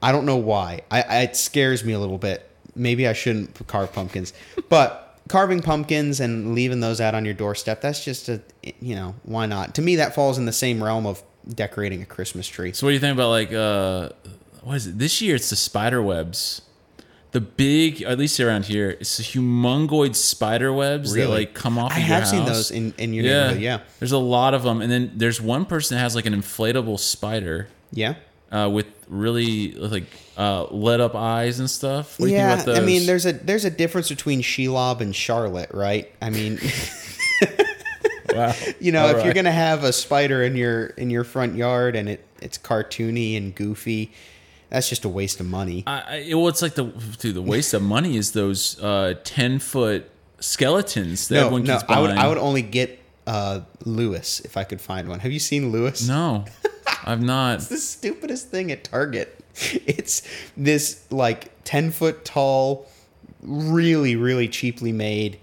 I don't know why I, I it scares me a little bit maybe I shouldn't carve pumpkins but carving pumpkins and leaving those out on your doorstep that's just a you know why not to me that falls in the same realm of decorating a Christmas tree So what do you think about like uh what is it? This year it's the spider webs. The big, at least around here, it's the humongoid spider webs that like come off. I of have seen those in, in your neighborhood. Yeah. There's a lot of them, and then there's one person that has like an inflatable spider Yeah. Uh, with really like uh, lit up eyes and stuff. What do you yeah. think about those? I mean, there's a there's a difference between Shelob and Charlotte, right? I mean, wow. you know, All if you're gonna have a spider in your in your front yard and it it's cartoony and goofy, that's just a waste of money. I, I, well, it's like the dude, the waste of money is those uh, ten foot skeletons that no, everyone no, keeps I buying. would I would only get uh, Lewis if I could find one. Have you seen Lewis? no, I've not. It's the stupidest thing at Target. It's this like 10 foot tall, really, really cheaply made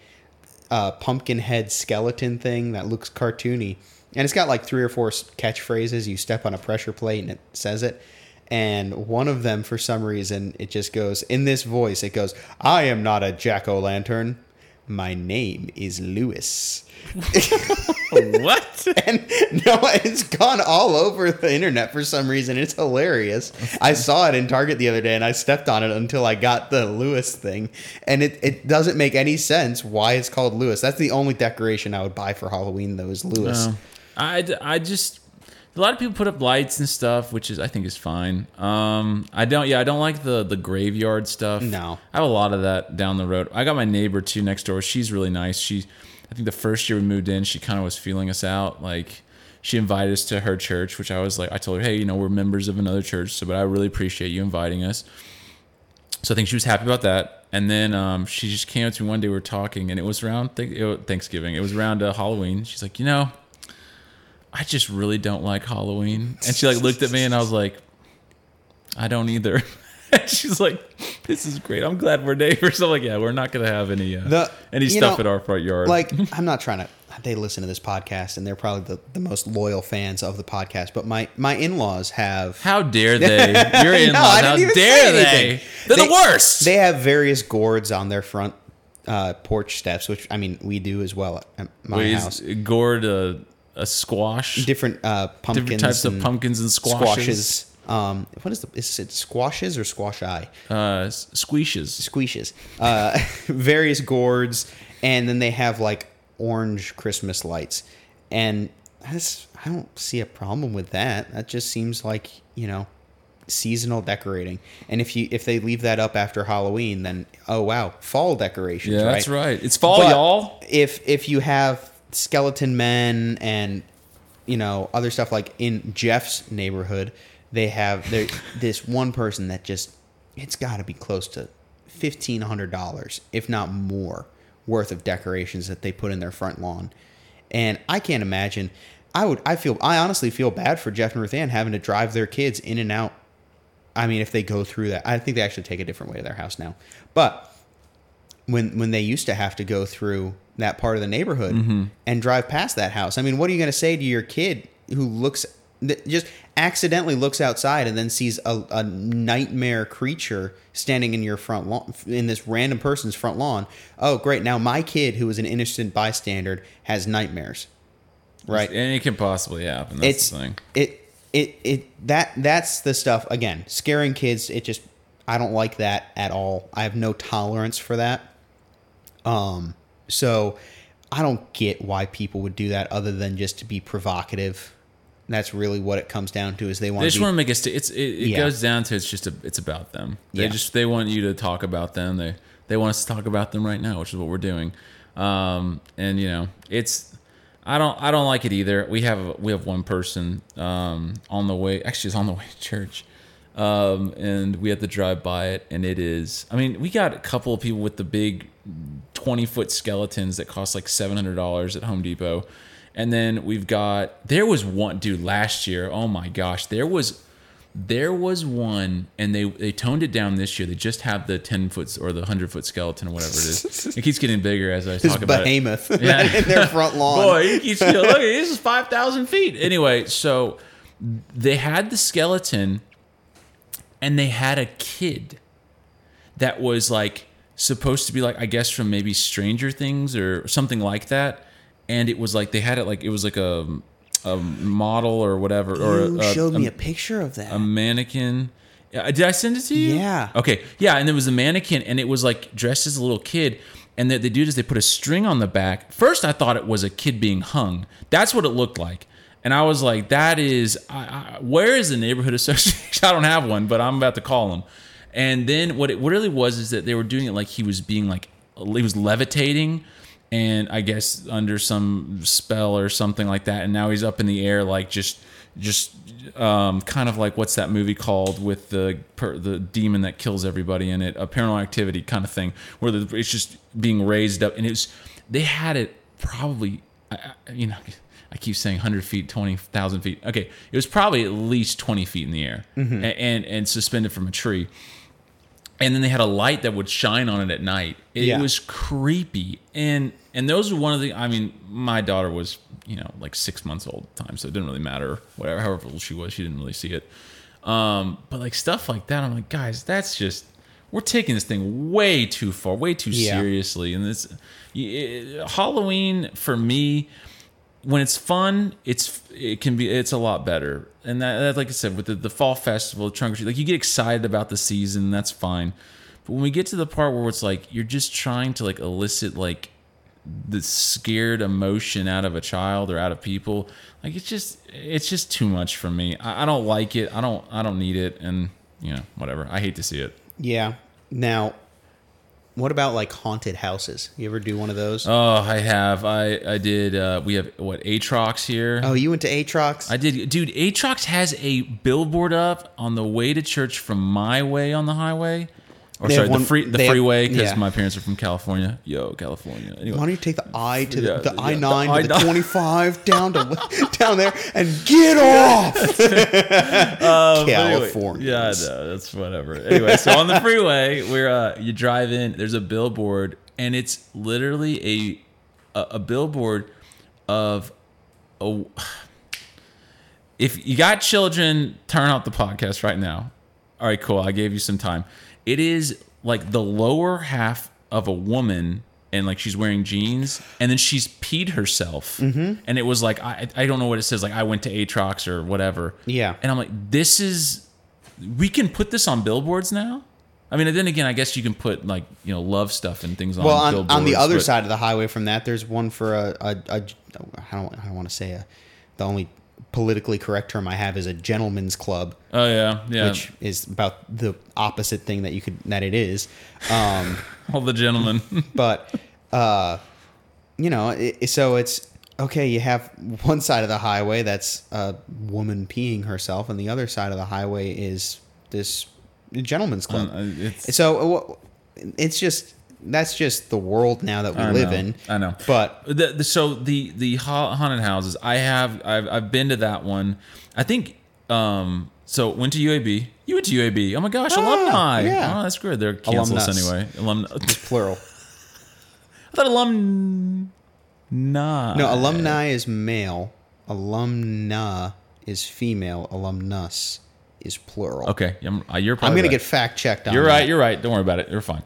uh, pumpkin head skeleton thing that looks cartoony. And it's got like three or four catchphrases. You step on a pressure plate and it says it. And one of them, for some reason, it just goes in this voice. It goes, I am not a jack o' lantern. My name is Lewis. what? And no, it's gone all over the internet for some reason. It's hilarious. I saw it in Target the other day and I stepped on it until I got the Lewis thing. And it, it doesn't make any sense why it's called Lewis. That's the only decoration I would buy for Halloween, though, is Lewis. No. I, I just a lot of people put up lights and stuff, which is I think is fine. Um, I don't. Yeah, I don't like the the graveyard stuff. No. I have a lot of that down the road. I got my neighbor too next door. She's really nice. She I think the first year we moved in, she kind of was feeling us out. Like she invited us to her church, which I was like, I told her, hey, you know, we're members of another church, so but I really appreciate you inviting us. So I think she was happy about that. And then um, she just came up to me one day. We were talking, and it was around th- Thanksgiving. It was around uh, Halloween. She's like, you know, I just really don't like Halloween. And she like looked at me, and I was like, I don't either. And She's like, "This is great. I'm glad we're neighbors." I'm like, "Yeah, we're not gonna have any uh, The- any stuff know, in our front yard." like I'm not trying to. They listen to this podcast, and they're probably the, the most loyal fans of the podcast. But my my in laws have how dare they? Your No, in-laws. I how dare they? They're They- the worst. They have various gourds on their front uh, porch steps, which I mean we do as well at my Wait, house. gourd a, a squash? Different uh, pumpkins, Different types of pumpkins and squashes. squashes. Um, what is the? Is it squashes or squash eye? Uh, s- squeeshes. Squeeshes. Uh, various gourds, and then they have like orange Christmas lights, and I just I don't see a problem with that. That just seems like you know seasonal decorating. And if you if they leave that up after Halloween, then oh wow, fall decorations. Yeah, right? that's right. It's fall, But y'all. If if you have skeleton men and you know other stuff like in Jeff's neighborhood, they have there this one person that just it's got to be close to fifteen hundred dollars, if not more, worth of decorations that they put in their front lawn, and I can't imagine. I would. I feel. I honestly feel bad for Jeff and Ruth Ann having to drive their kids in and out. I mean, if they go through that, I think they actually take a different way to their house now. But when when they used to have to go through that part of the neighborhood Mm-hmm. and drive past that house. I mean, what are you going to say to your kid who looks that just accidentally looks outside and then sees a, a nightmare creature standing in your front lawn in this random person's front lawn? Oh, great! Now my kid, who is an innocent bystander, has nightmares. Right? And it can possibly happen. That's it's the thing. it it it that that's the stuff again scaring kids it just i don't like that at all i have no tolerance for that um so i don't get why people would do that other than just to be provocative that's really what it comes down to is they want They to just be, want to make a. St- it's it, it Yeah. goes down to it's just a, it's about them. They Yeah. just they want you to talk about them. They they want us to talk about them right now, which is what we're doing. Um, and you know, it's I don't I don't like it either. We have we have one person um, on the way. Actually, it's on the way to church. Um, and we had to drive by it, and it is. I mean, we got a couple of people with the big twenty foot skeletons that cost like seven hundred dollars at Home Depot, and then we've got there was one dude last year. Oh my gosh, there was there was one, and they they toned it down this year. They just have the ten foot or the hundred foot skeleton or whatever it is. It keeps getting bigger as I talk about it. behemoth Yeah. in their front lawn Boy, you keep you know, look, this is five thousand feet. Anyway, so they had the skeleton, and they had a kid that was like supposed to be like I guess from maybe Stranger Things or something like that, and it was like they had it like it was like a a model or whatever or you a, showed a, me a picture of that a mannequin. Yeah, Did I send it to you? Yeah. Okay. Yeah, and there was a mannequin, and it was like dressed as a little kid. And what they do is they put a string on the back. First, I thought it was a kid being hung. That's what it looked like. And I was like, "That is, I, I, where is the neighborhood association? I don't have one, but I'm about to call them." And then what it really was is that they were doing it like he was being like he was levitating, and I guess under some spell or something like that. And now he's up in the air, like just just um, kind of like what's that movie called with the per, the demon that kills everybody in it, a Paranormal Activity kind of thing, where the, it's just being raised up, and it was they had it probably, I, I- you know. I keep saying 100 feet, 20,000 feet. Okay, it was probably at least 20 feet in the air a- and, and suspended from a tree and then they had a light that would shine on it at night. It Yeah. was creepy, and and those were one of the. I mean, my daughter was you know like six months old at the time, so it didn't really matter. Whatever, however old she was, she didn't really see it. Um, but like stuff like that, I'm like, guys, that's just we're taking this thing way too far, way too Yeah. seriously. And this y- Halloween for me, when it's fun, it's it can be it's a lot better. And that, that like I said, with the, the fall festival, trunk or treat, like you get excited about the season, that's fine. But when we get to the part where it's like you're just trying to like elicit like the scared emotion out of a child or out of people, like it's just it's just too much for me. I, I don't like it. I don't I don't need it, and you know whatever. I hate to see it. Yeah. Now, what about like haunted houses? You ever do one of those? Oh, I have. I I did. Uh, we have what Atrox here. oh, you went to Atrox? I did, dude. Atrox has a billboard up on the way to church from my way on the highway, or They sorry, have the one- free the freeway because yeah. my parents are from California. Yo, California. Anyway, Why don't you take the I to the, Yeah, the I nine the to the I-9. twenty five down to down there and get off? Um, but anyway, California. yeah, know. That's whatever. Anyway, so on the freeway, where uh, you drive in, there's a billboard, and it's literally a a, a billboard of a. If you got children, turn off the podcast right now. All right, cool. I gave you some time. It is like the lower half of a woman. And like she's wearing jeans, and then she's peed herself, mm-hmm. and it was like I I don't know what it says like I went to Atrox or whatever, Yeah. and I'm like, this is, we can put this on billboards now. I mean, and then again, I guess you can put like you know love stuff and things on. Well, on, on the other but- side of the highway from that, there's one for a, a, a I don't I don't want to say a, the only politically correct term I have is a gentleman's club, Oh yeah, yeah. which is about the opposite thing that you could that it is. Um, All the gentlemen. but uh, you know, it, so it's okay. You have one side of the highway that's a woman peeing herself, and the other side of the highway is this gentleman's club. Uh, it's- so uh, it's just that's just the world now that we I live know, in. I know. but the, the so the the haunted houses. I have I've I've been to that one. I think um so went to UAB. You went to UAB. Oh my gosh, Ah, alumni. yeah. Oh, that's good. They're canceled Alumnus. anyway. Alumni. plural. I thought alumni. No, alumni is male. Alumna is female. Alumnus is plural. Okay, I'm, uh, you're I'm gonna right. get fact checked on. You're that. right. You're right. Don't worry about it. You're fine.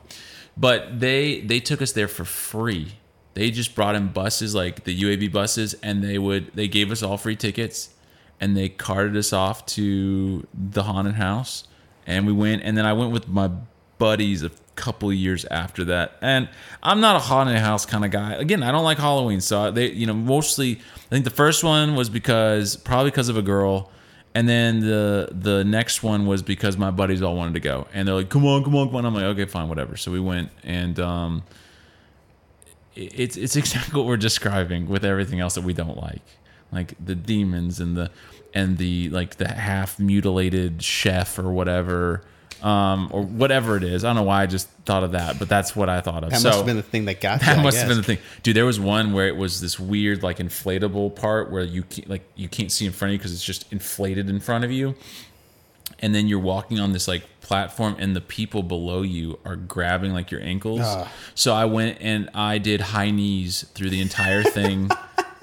But they they took us there for free. They just brought in buses like the UAB buses, and they would they gave us all free tickets, and they carted us off to the haunted house, and we went. And then I went with my buddies a couple years after that. And I'm not a haunted house kind of guy. Again, I don't like Halloween, so they you know mostly I think the first one was because probably because of a girl. And then the the next one was because my buddies all wanted to go, and they're like, "Come on, come on, come on!" I'm like, "Okay, fine, whatever." So we went, and um, it- it's it's exactly what we're describing with everything else that we don't like, like the demons and the and the like the half mutilated chef or whatever, um, or whatever it is. I don't know why I just thought of that, but that's what I thought of. That so, must have been the thing that got you. that I must have been the thing, dude. There was one where it was this weird, like inflatable part where you can't, like you can't see in front of you because it's just inflated in front of you, and then you're walking on this like platform, and the people below you are grabbing like your ankles. Ugh. So I went and I did high knees through the entire thing.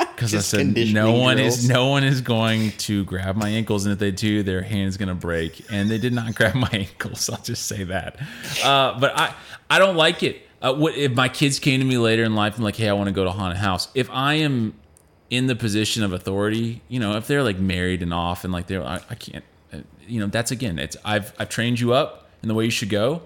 Because I said no one drills. is no one is going to grab my ankles, and if they do, their hand is going to break. And they did not grab my ankles. I'll just say that. Uh, but I I don't like it. Uh, what if my kids came to me later in life and like, hey, I want to go to haunted house? If I am in the position of authority, you know, if they're like married and off and like they're, I, I can't, uh, you know, that's again, it's I've I've trained you up in the way you should go,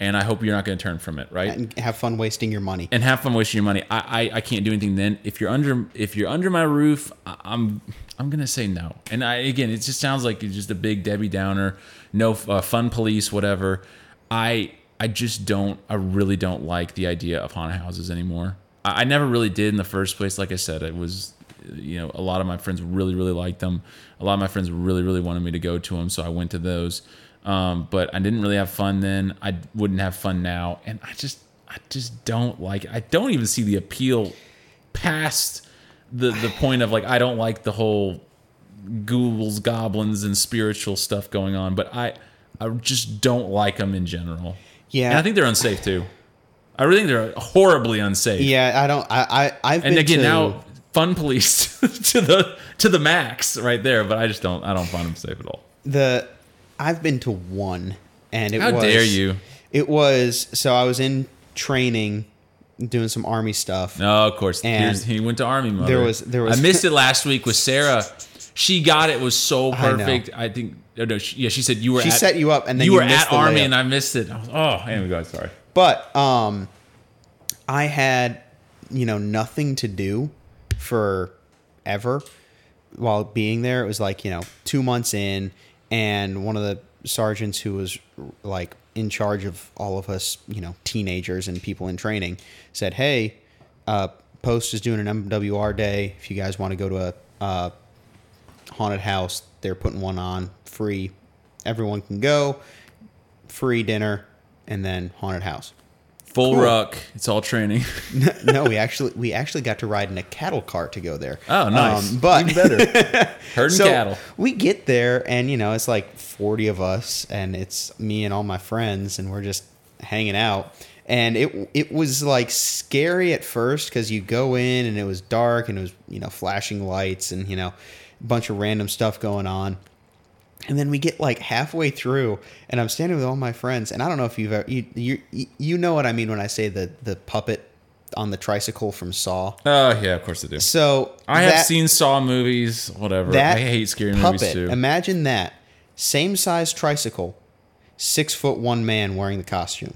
and I hope you're not going to turn from it, right? And have fun wasting your money. and have fun wasting your money. I, I, I can't do anything then. If you're under if you're under my roof, I- I'm I'm gonna say no. And I again, it just sounds like it's just a big Debbie Downer, no uh, fun police, whatever. I I just don't. I really don't like the idea of haunted houses anymore. I, I never really did in the first place. Like I said, it was you know a lot of my friends really really liked them. A lot of my friends really really wanted me to go to them, so I went to those. Um, but I didn't really have fun then. I wouldn't have fun now, and I just I just don't like. I don't even see the appeal past the the point of like I don't like the whole ghouls, goblins, and spiritual stuff going on. But I I just don't like them in general. Yeah. and I think they're unsafe too. I really think they're horribly unsafe. Yeah, I don't. I, I I've and been again to, now fun police to the to the max right there. But I just don't I don't find them safe at all. the I've been to one, and it was How was dare you? It was so I was in training, doing some army stuff. No, of course. And Here's, he went to army mother. there was- there was- I missed it last week with Sarah. She got it. was so perfect. I, think. Oh, no, she, yeah, she said you were. She at, set you up, and then you you were at the army, layup. and I missed it. I was, oh, anyway, guys, sorry. But um, I had you know nothing to do for ever while being there. It was like you know two months in, and one of the sergeants who was like in charge of all of us, you know, teenagers and people in training, said, "Hey, uh, Post is doing an MWR day. If you guys want to go to a uh, haunted house, they're putting one on free. Everyone can go, free dinner, and then haunted house." Full Cool. ruck. It's all training. no, we actually we actually got to ride in a cattle cart to go there. Oh, nice. Um, but Even better. Herding so cattle. we get there, and you know it's like forty of us, and it's me and all my friends, and we're just hanging out. And it it was like scary at first because you go in and it was dark and it was you know flashing lights and you know a bunch of random stuff going on. And then we get like halfway through, and I'm standing with all my friends, and I don't know if you've ever you you, you know what I mean when I say the the puppet on the tricycle from Saw. Oh yeah, of course I do. So I have seen Saw movies. Whatever. that I hate scary puppet. movies too. Imagine that same size tricycle, six foot one man wearing the costume,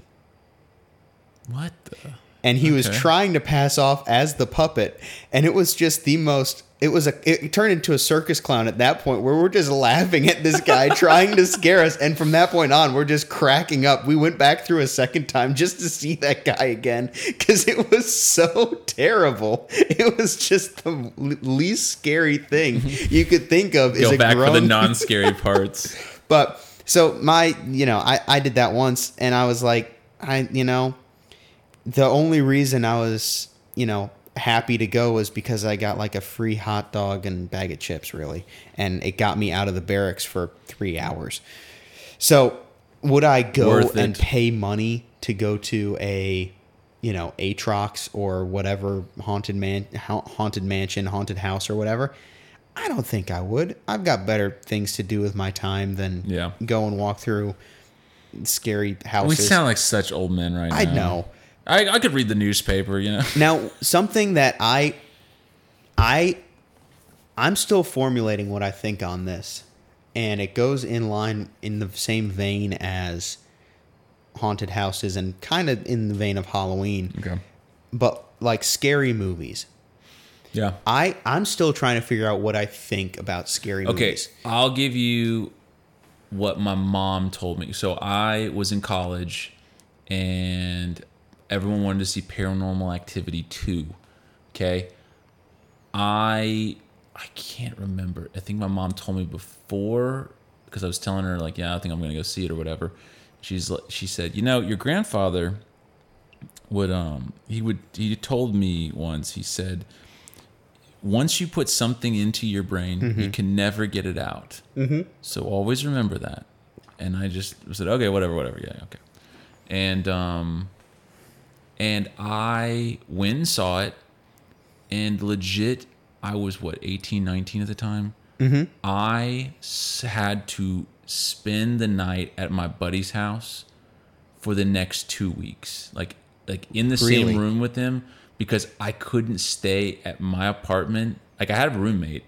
what? The? And he was trying to pass off as the puppet, and it was just the most. It was a. It turned into a circus clown at that point, where we're just laughing at this guy trying to scare us, and from that point on, we're just cracking up. We went back through a second time just to see that guy again because it was so terrible. It was just the least scary thing you could think of. is Go a back for the non-scary parts. But so my, you know, I, I did that once and I was like, I, you know, the only reason I was, you know, happy to go was because I got like a free hot dog and bag of chips, really. And it got me out of the barracks for three hours. So would I go and pay money to go to a, you know, Atrox or whatever haunted man, haunted mansion, haunted house or whatever? I don't think I would. I've got better things to do with my time than Yeah. go and walk through scary houses. We sound like such old men right now. I know. I, I could read the newspaper, you know. Now, something that I, I, I'm still formulating what I think on this, and it goes in line in the same vein as haunted houses and kind of in the vein of Halloween, Okay. but like scary movies. Yeah. I I'm still trying to figure out what I think about scary Okay, movies. Okay. I'll give you what my mom told me. So I was in college and everyone wanted to see Paranormal Activity 2. Okay? I I can't remember. I think my mom told me before because I was telling her like, yeah, I think I'm going to go see it or whatever. She's she said, "You know, your grandfather would um he would he told me once. He said once you put something into your brain, you can never get it out. Mm-hmm. So always remember that. And I just said, okay, whatever, whatever. Yeah, okay. And um, and I when saw it, and legit, I was what 18, 19 at the time. Mm-hmm. I had to spend the night at my buddy's house for the next two weeks, like like in the Really? same room with him, because I couldn't stay at my apartment. Like I had a roommate,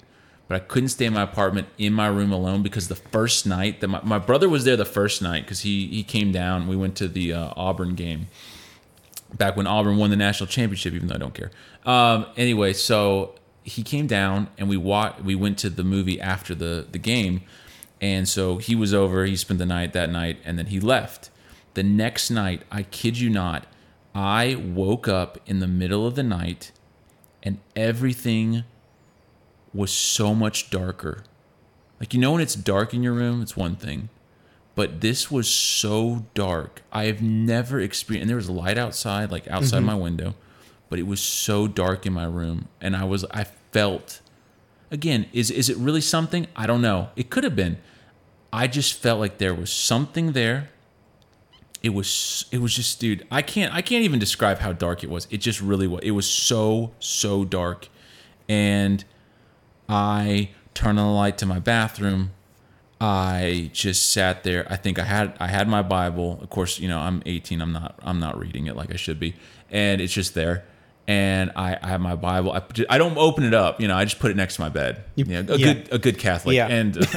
but I couldn't stay in my apartment in my room alone because the first night that my, my brother was there the first night because he he came down. We went to the uh, Auburn game back when Auburn won the national championship, even though I don't care. Um, anyway, so he came down and we wa- we went to the movie after the the game, and so he was over. He spent the night that night, and then he left. The next night, I kid you not, I woke up in the middle of the night, and everything was so much darker. Like you know when it's dark in your room, it's one thing but this was so dark. I have never experienced, and there was light outside, like outside mm-hmm. my window, but it was so dark in my room, and I was, I felt, again, is is it really something? I don't know. It could have been. I just felt like there was something there. It was, it was just, dude. I can't, I can't even describe how dark it was. It just really was. It was so, so dark, and I turned on the light to my bathroom. I just sat there. I think I had I had my Bible. Of course, you know I'm 18. I'm not I'm not reading it like I should be, and it's just there. And I, I have my Bible. I, I don't open it up. You know, I just put it next to my bed. You know, a yeah. good a good Catholic. Yeah. And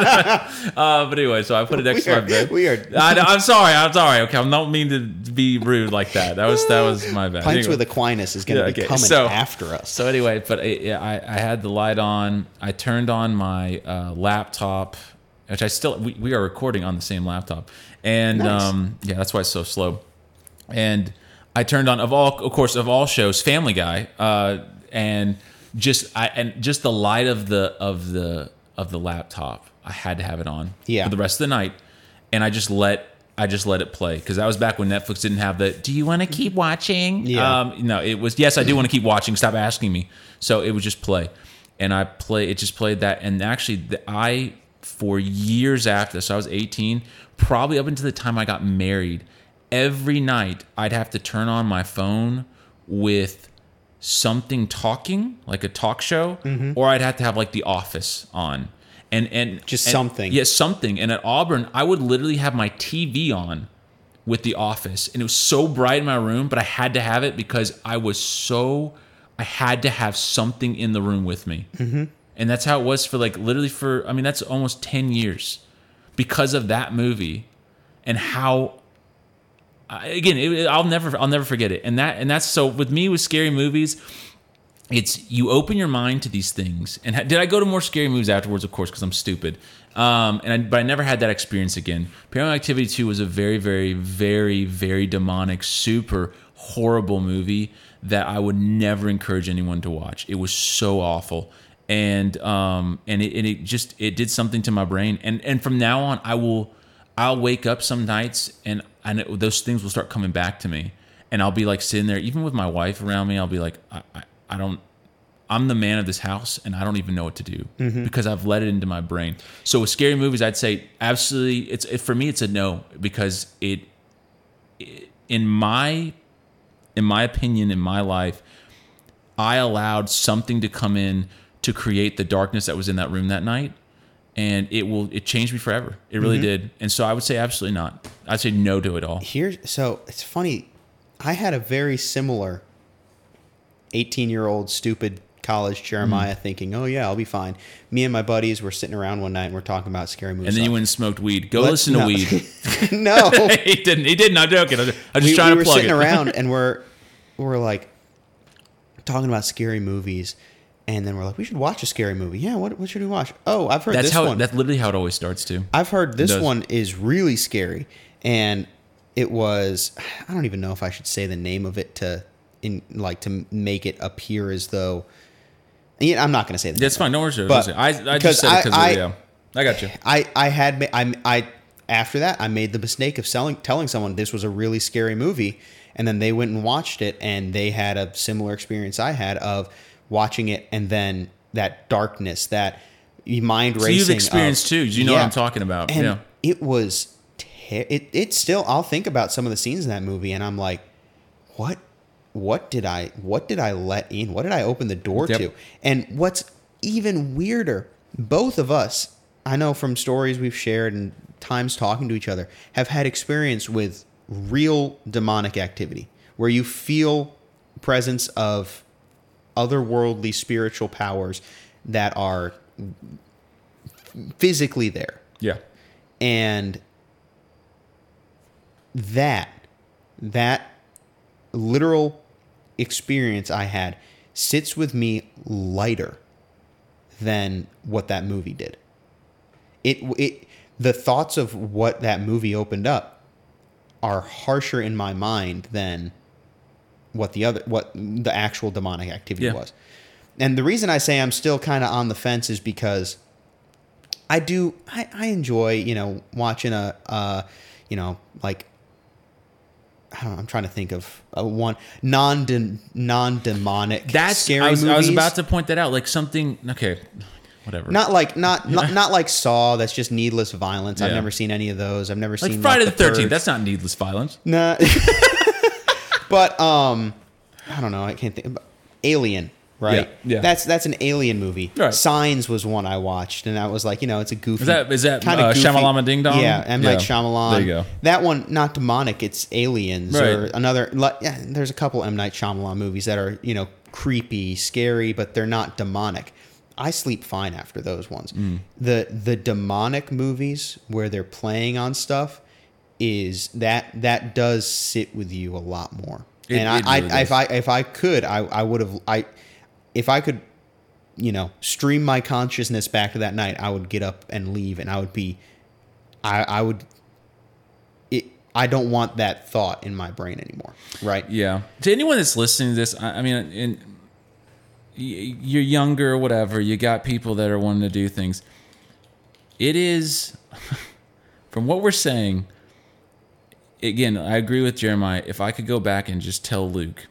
uh, but anyway, so I put it next We to are- my bed. we are- I, am sorry. I'm sorry. Okay, I don't mean to be rude like that. That was that was my bad. Pints Anyway. with Aquinas is going to Yeah, be okay. coming So- after us. So anyway, but I, yeah, I, I had the light on. I turned on my uh, laptop which I still we, we are recording on the same laptop, and Nice. um, yeah, that's why it's so slow. And I turned on of all, of course, of all shows, Family Guy, uh, and just I and just the light of the of the of the laptop, I had to have it on Yeah. for the rest of the night, and I just let. I just let it play because that was back when Netflix didn't have the. Do you want to keep watching? Yeah. Um, no, it was yes, I do want to keep watching. Stop asking me. So it would just play, and I play. It just played that, and actually, the, I for years after. So I was 18, probably up until the time I got married. Every night I'd have to turn on my phone with something talking, like a talk show, or I'd have to have like The Office on. And and Just and- something. Yeah, something. And at Auburn, I would literally have my TV on with The Office, and it was so bright in my room, but I had to have it because I was so I had to have something in the room with me, mm-hmm. and that's how it was for like literally for I mean that's almost ten years because of that movie and how Again it, I'll never I'll never forget it. And that and that's so with me with scary movies it's you open your mind to these things. And ha- did i go to more scary movies afterwards? Of course because i'm stupid. Um, and I, but i never had that experience again. Paranormal activity 2 was a very very very very demonic super horrible movie that i would never encourage anyone to watch. It was so awful. And um and it, and it just it did something to my brain. And and from now on i will i'll wake up some nights and and it, those things will start coming back to me and I'll be like sitting there, even with my wife around me. I'll be like, I, I, I don't. I'm the man of this house, and I don't even know what to do mm-hmm. because I've let it into my brain. So with scary movies, I'd say absolutely. It's it, for me, it's a no because it, it, in my, in my opinion, in my life, I allowed something to come in to create the darkness that was in that room that night, and it will it changed me forever. It really did. And so I would say absolutely not. I'd say no to it all. Here so it's funny. I had a very similar 18 year old stupid college Jeremiah Mm. thinking, oh, yeah, I'll be fine. Me and my buddies were sitting around one night and we're talking about scary movies. And then you went and smoked weed. Go Let's listen to weed. no. he didn't. He didn't. I'm joking. I'm just, we, trying we to were plug sitting it. around and we're we're like talking about scary movies. And then we're like, we should watch a scary movie. Yeah, what, what should we watch? Oh, I've heard that's this how. one. That's literally how it always starts too. I've heard this one is really scary, and it was I don't even know if I should say the name of it to in like to make it appear as though. Yeah, I'm not going to say that. That's fine. No worries. But- I, I just said it because I- yeah. I got you. I I had I I after that I made the mistake of selling telling someone this was a really scary movie, and then they went and watched it, and they had a similar experience I had of watching it, and then that darkness, that mind racing. So you've experienced of- too. You know what I'm talking about. and yeah. it was ter- it it still I'll think about some of the scenes in that movie and I'm like what what did I what did I let in what did I open the door Yep. to and what's even weirder both of us I know from stories we've shared and times talking to each other have had experience with real demonic activity where you feel presence of otherworldly spiritual powers that are physically there Yeah. and that that literal experience I had sits with me lighter than what that movie did. It it the thoughts of what that movie opened up are harsher in my mind than what the other what the actual demonic activity Yeah. was. And the reason I say I'm still kind of on the fence is because I do I, I enjoy you know watching a uh you know like I don't know, I'm trying to think of a one non non demonic That's. scary I was. I was about to point that out. Like something. Okay. Whatever. not like not, not not like Saw. That's just needless violence. I've never seen any of those. I've never like seen Friday like, Friday the Thirteenth. That's not needless violence. Nah. but um, I don't know. I can't think. Alien, right? Yeah, yeah. That's that's an Alien movie. Right. Signs was one I watched, and that was like you know it's a goofy. Is that- is that, kinda uh, goofy- Shyamalama Ding Dong? Yeah, M Yeah. Night Shyamalan. There you go. That one not demonic. It's aliens or another. Like, yeah, there's a couple M Night Shyamalan movies that are you know creepy, scary, but they're not demonic. I sleep fine after those ones. Mm. The the demonic movies where they're playing on stuff is that that does sit with you a lot more. It- and I, really I if. I if I could I I would have I if I could you know, stream my consciousness back to that night, I would get up and leave, and I would be, I, I would, it, I don't want that thought in my brain anymore, right? Yeah. To anyone that's listening to this, I, I mean, in, you're younger, or whatever. You got people that are wanting to do things. It is, from what we're saying. Again, I agree with Jeremiah. If I could go back and just tell Luke,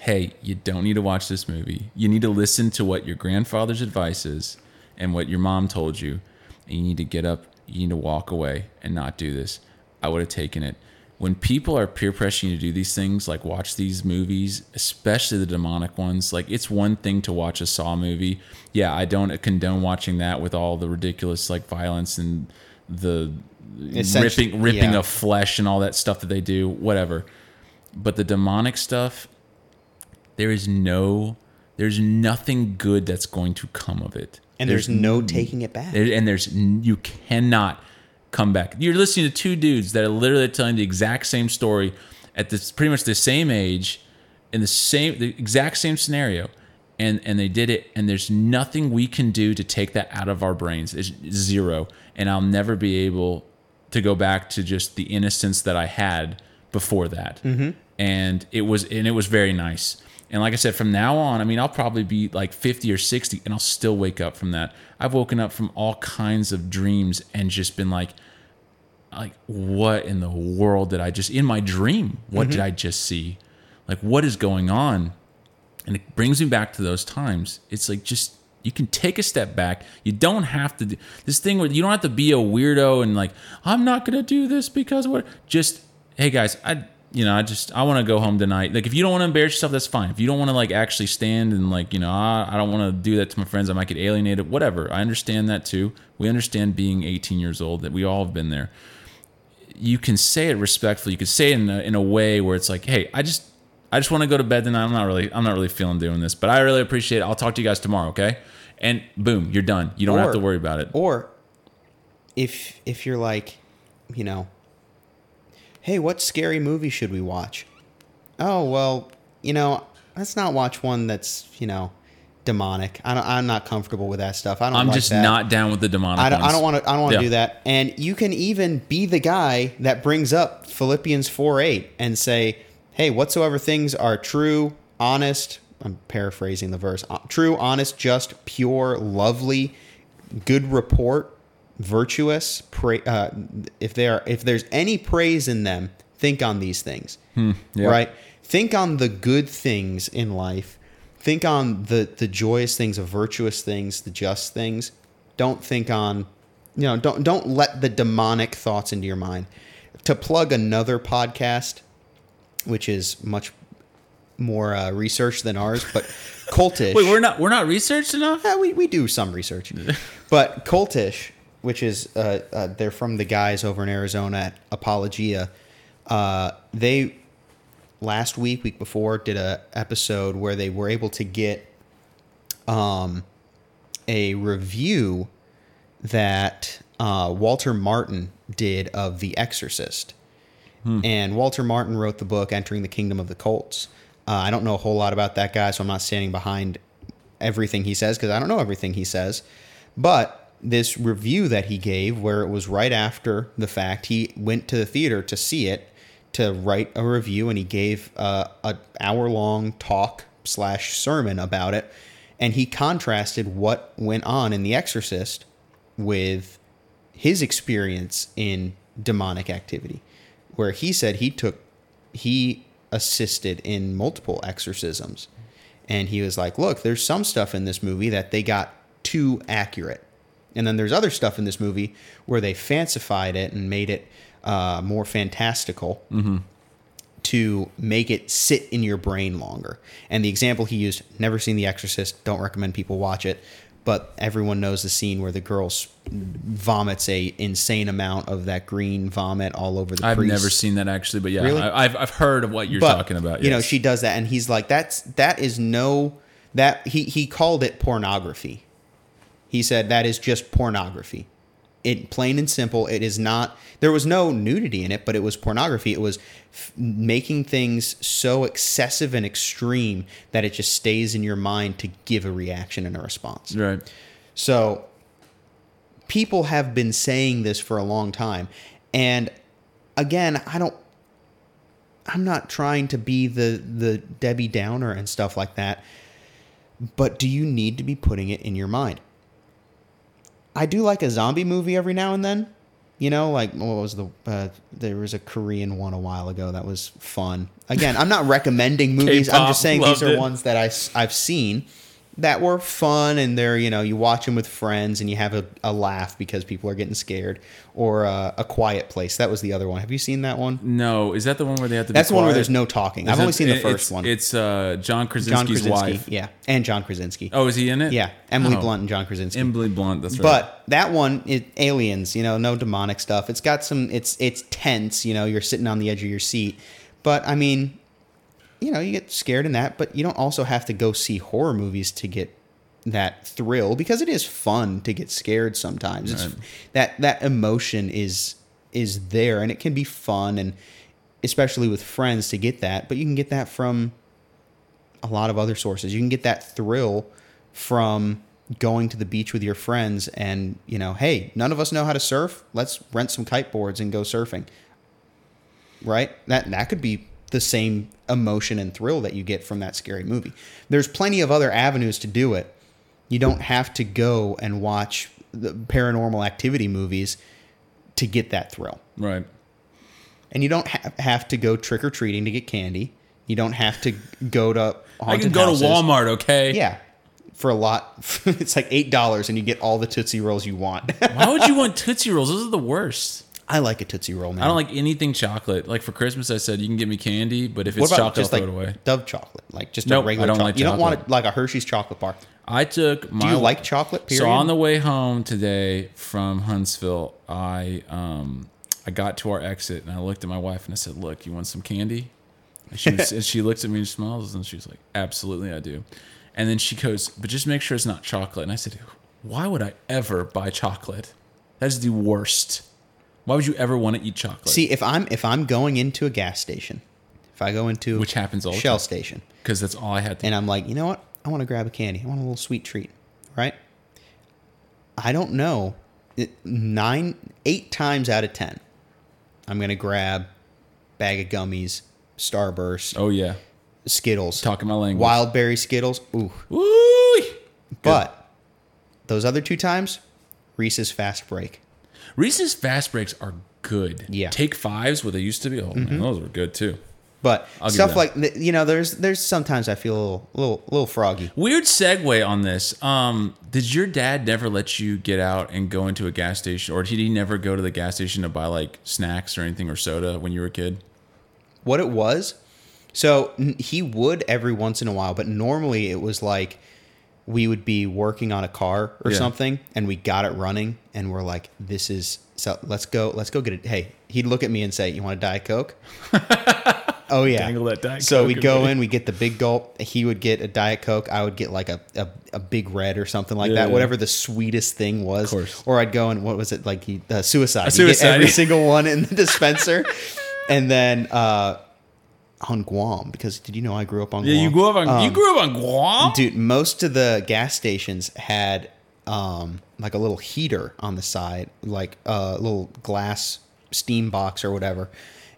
"Hey, you don't need to watch this movie. You need to listen to what your grandfather's advice is and what your mom told you, and you need to get up. You need to walk away and not do this." I would have taken it when people are peer pressuring you to do these things, like watch these movies, especially the demonic ones, like it's one thing to watch a Saw movie. Yeah, I don't condone watching that with all the ridiculous like violence and the ripping ripping yeah. of flesh and all that stuff that they do, whatever. But the demonic stuff, there is no there's nothing good that's going to come of it. And there's, no taking it back. There- and there's you cannot come back. You're listening to two dudes that are literally telling the exact same story at this pretty much the same age in the same the exact same scenario and and they did it and there's nothing we can do to take that out of our brains it's zero and I'll never be able to go back to just the innocence that I had before that mm-hmm. and it was and it was very nice and like I said, from now on, I mean, I'll probably be like 50 or 60 and I'll still wake up from that. I've woken up from all kinds of dreams and just been like, like, what in the world did I just, in my dream, what did mm-hmm. I just see? Like, what is going on? And it brings me back to those times. It's like, just, you can take a step back. You don't have to do this thing where you don't have to be a weirdo and like, I'm not to do this because what, just, hey guys, I, you know, I just I want to go home tonight. Like, if you don't want to embarrass yourself, that's fine. If you don't want to like actually stand and like, you know, I, I don't want to do that to my friends, I might get alienated. Whatever. I understand that too. We understand being 18 years old. That we all have been there. You can say it respectfully. You can say it in a, in a way where it's like, hey, I just I just want to go to bed tonight. I'm not really I'm not really feeling doing this, but I really appreciate it. I'll talk to you guys tomorrow, okay? And boom, you're done. You don't have to worry about it. Or if if you're like, you know, hey, what scary movie should we watch? Oh well, you know, let's not watch one that's you know demonic. I don't, I'm not comfortable with that stuff. I don't. I'm like just that. not down with the demonic. I don't, I don't want to. I don't want to Yeah. do that. And you can even be the guy that brings up Philippians four eight and say, "Hey, whatsoever things are true, honest." I'm paraphrasing the verse. uh, True, honest, just, pure, lovely, good report, virtuous. Pra- uh, if there, are, if there's any praise in them, think on these things. yeah. Right. Think on the good things in life. Think on the the joyous things, the virtuous things, the just things. Don't think on, you know, don't don't let the demonic thoughts into your mind. To plug another podcast, which is much more uh, research than ours, but cultish. Wait, we're not we're not researched enough. Yeah, we, we do some research. but Cultish, which is, uh, uh, they're from the guys over in Arizona at Apologia. Uh, they, last week, week before, did a episode where they were able to get um, a review that uh, Walter Martin did of The Exorcist. And Walter Martin wrote the book Entering the Kingdom of the Cults. Uh, I don't know a whole lot about that guy, so I'm not standing behind everything he says because I don't know everything he says. But this review that he gave, where it was right after the fact, he went to the theater to see it to write a review, and he gave uh, a hour long talk slash sermon about it, and he contrasted what went on in The Exorcist with his experience in demonic activity, where he said he took he assisted in multiple exorcisms. And he was like, look, there's some stuff in this movie that they got too accurate. And then there's other stuff in this movie where they fancified it and made it uh, more fantastical to make it sit in your brain longer. And the example he used, never seen The Exorcist, don't recommend people watch it, but everyone knows the scene where the girl vomits a insane amount of that green vomit all over the I've priest. never seen that actually, but yeah, Really? I, I've I've heard of what you're But, talking about. You know, she does that, and he's like, "That's that is no that he he called it pornography." He said that is just pornography. It plain and simple. It is not. There was no nudity in it, but it was pornography. It was f- making things so excessive and extreme that it just stays in your mind to give a reaction and a response. Right. So people have been saying this for a long time. And again, I don't I'm not trying to be the the Debbie Downer and stuff like that. But do you need to be putting it in your mind? I do like a zombie movie every now and then. You know, like what was the uh, there was a Korean one a while ago that was fun. Again, I'm not recommending movies. I'm just saying these are it. ones that I I've seen that were fun and they're you know you watch them with friends and you have a, a laugh because people are getting scared or uh, a quiet place that was the other one have you seen that one No, is that the one where they have to? that's the one where there's no talking Is i've only seen the first it's, one It's uh, John john Krasinski's krasinski wife. yeah and john krasinski Oh, is he in it? yeah emily Oh. blunt and john krasinski Emily Blunt. That's right. but that one, it, aliens, you know, no demonic stuff. It's got some. It's it's tense. You know, you're sitting on the edge of your seat. But I mean, you know, you get scared in that. But you don't also have to go see horror movies to get that thrill because it is fun to get scared sometimes. It's Right. that that emotion is is there and it can be fun and especially with friends to get that. But you can get that from a lot of other sources. You can get that thrill from going to the beach with your friends and, you know, hey, none of us know how to surf. Let's rent some kiteboards and go surfing. Right? That that could be the same emotion and thrill that you get from that scary movie. There's plenty of other avenues to do it. You don't have to go and watch the paranormal activity movies to get that thrill. right. And you don't ha- have to go trick or treating to get candy. You don't have to go to I can go houses. to Walmart. Okay. Yeah, for a lot, it's like eight dollars, and you get all the Tootsie Rolls you want. Why would you want Tootsie Rolls? Those are the worst. I like a Tootsie Roll now. I don't like anything chocolate. Like for Christmas, I said you can give me candy, but if it's chocolate, just I'll like throw it away. Dove chocolate, like just Nope, a regular. I don't chocolate. like You don't want it like a Hershey's chocolate bar. I took Do you like chocolate? Period. So on the way home today from Huntsville, I um I got to our exit and I looked at my wife and I said, "Look, you want some candy?" And she was, and she looks at me and smiles and she's like, "Absolutely, I do." And then she goes, "But just make sure it's not chocolate." And I said, "Why would I ever buy chocolate? That is the worst. Why would you ever want to eat chocolate?" See, if I'm if I'm going into a gas station, if I go into Which happens all Shell station, because that's all I had. To and I'm like, you know what? I want to grab a candy. I want a little sweet treat, right? I don't know. Nine, eight times out of ten, I'm gonna grab bag of gummies, Starburst, oh yeah, Skittles, talking my language. wild berry Skittles. Ooh, Woo! but those other two times, Reese's Fast Break. Reese's Fast Breaks are good. Yeah. Take fives, what they used to be. Oh man, those were good too. But I'll stuff like you know, there's there's sometimes I feel a little little, little froggy. Weird segue on this. Um, did your dad never let you get out and go into a gas station, or did he never go to the gas station to buy like snacks or anything or soda when you were a kid? what it was. So he would every once in a while, but normally it was like we would be working on a car or Yeah. something, and we got it running, and we're like, "This is so. Let's go. Let's go get it." Hey, he'd look at me and say, "You want a diet coke?" oh yeah. Dangle that Diet so Coke we in go in, we get the big gulp. He would get a diet coke. I would get like a a, a big red or something like Yeah, that. yeah. Whatever the sweetest thing was. Of course. Or I'd go and what was it like? He, uh, suicide. You suicide, Get every single one in the dispenser, and then. uh on Guam because did you know I grew up on Yeah, Guam? you grew up on you Um, grew up on Guam. dude most of the gas stations had um like a little heater on the side like a little glass steam box or whatever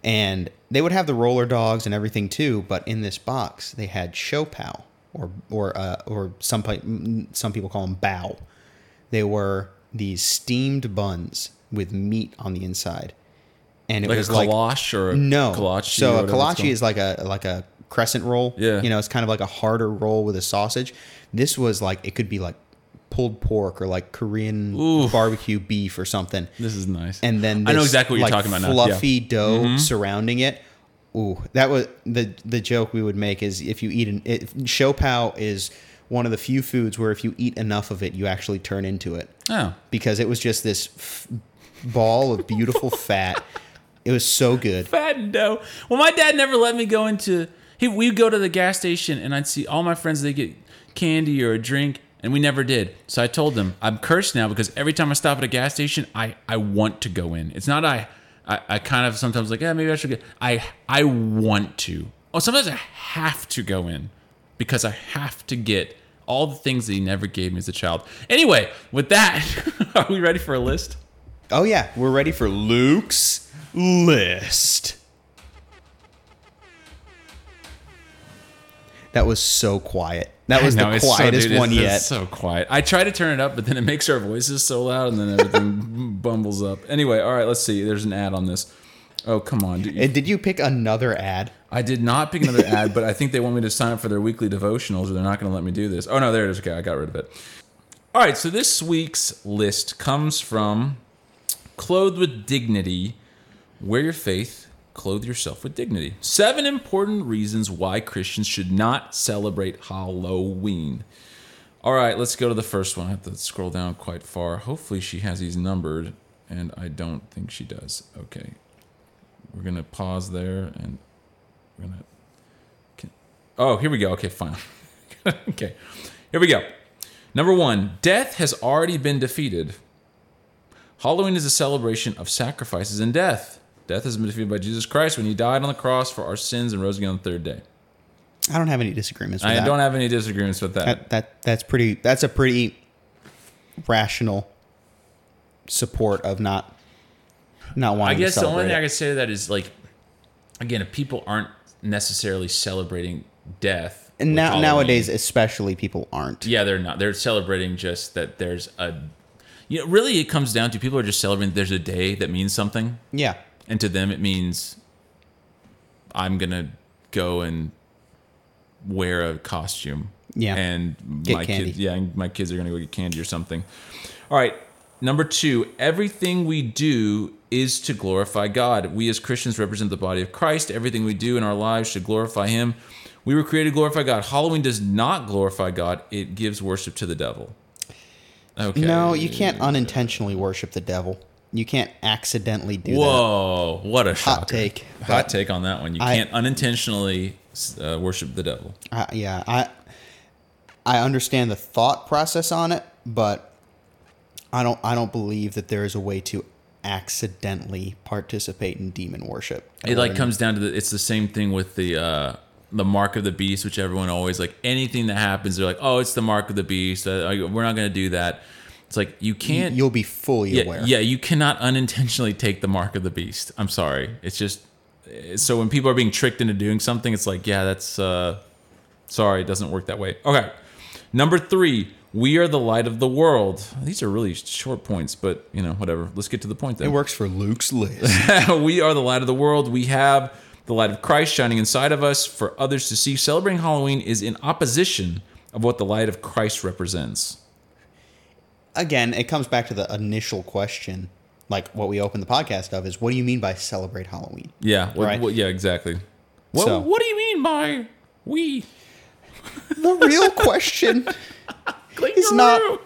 and they would have the roller dogs and everything too but in this box they had siopao or or uh, or some some people call them bao they were these steamed buns with meat on the inside and it like was a like kolache or a no. kolache. so a kolache is like a like a crescent roll. Yeah. You know, it's kind of like a harder roll with a sausage. This was like it could be like pulled pork or like Korean Ooh. barbecue beef or something. this is nice. And then I know exactly what you're talking about now. Yeah. Mm-hmm. Fluffy dough surrounding it. Ooh, that was the the joke we would make is if you eat an it, siopao is one of the few foods where if you eat enough of it, you actually turn into it Oh, because it was just this f- ball of beautiful fat. It was so good. fat and dough. Well, my dad never let me go into. He we'd go to the gas station and I'd see all my friends. They get candy or a drink, And we never did. So I told them, I'm cursed now because every time I stop at a gas station, I, I want to go in. It's not I, I, I kind of sometimes like, yeah, maybe I should get. I I want to. Oh, sometimes I have to go in because I have to get all the things that he never gave me as a child. Anyway, with that, are we ready for a list? Oh yeah, we're ready for Luke's list. That was so quiet. That was know, the it's so- quietest dude, one it's- yet. It's so quiet. I try to turn it up, but then it makes our voices so loud, and then everything bumbles up. Anyway, all right, let's see. There's an ad on this. Oh, come on. dude. And did you pick another ad? I did not pick another ad, but I think they want me to sign up for their weekly devotionals, or they're not going to let me do this. Oh no, there it is. Okay, I got rid of it. All right, so this week's list comes from "Clothed with Dignity." Wear your faith, clothe yourself with dignity. Seven important reasons why Christians should not celebrate Halloween. All right, let's go to the first one. I have to scroll down quite far. Hopefully, she has these numbered, and I don't think she does. Okay, we're gonna pause there, and we're gonna. can- Oh, here we go. Okay, fine. okay, here we go. Number one, death has already been defeated. Halloween is a celebration of sacrifices and death. Death has been defeated by Jesus Christ when he died on the cross for our sins and rose again on the third day. I don't have any disagreements with I that. don't have any disagreements with that. that. That that's pretty. That's a pretty rational support of not not wanting I guess to the only thing I can say to that is like, again, if people aren't necessarily celebrating death, and now Halloween- nowadays, especially, people aren't. yeah, they're not. They're celebrating just that there's a, you know, really it comes down to people are just celebrating. There's a day that means something, Yeah. and to them it means I'm gonna go and wear a costume. Yeah. and Get my candy. kids, yeah, and my kids are gonna go get candy or something. All right. Number two, everything we do is to glorify God. We as Christians represent the body of Christ. Everything we do in our lives should glorify Him. We were created to glorify God. Halloween does not glorify God, it gives worship to the devil. Okay. No, you can't unintentionally worship the devil. You can't accidentally do that. Whoa, what a shocker. take, Hot take on that one. You I- can't unintentionally uh, worship the devil. I, yeah, I I understand the thought process on it, but I don't I don't believe that there is a way to accidentally participate in demon worship. It like comes down to the, it's the same thing with the uh the mark of the beast, which everyone always like anything that happens, they're like, oh, it's the mark of the beast. Uh, we're not going to do that. It's like you can't. you'll be fully yeah, aware. yeah, you cannot unintentionally take the mark of the beast. I'm sorry. It's just so when people are being tricked into doing something, it's like, yeah, that's uh sorry, it doesn't work that way. Okay. Number 3, we are the light of the world. These are really short points, but you know, whatever. Let's get to the point then. It works for Luke's list. we are the light of the world. We have the light of Christ shining inside of us for others to see. Celebrating Halloween is in opposition of what the light of Christ represents. Again, it comes back to the initial question, like what we opened the podcast of is what do you mean by celebrate Halloween? Yeah. What, Right. what- yeah, exactly. What, So- what do you mean by we? The real question is not-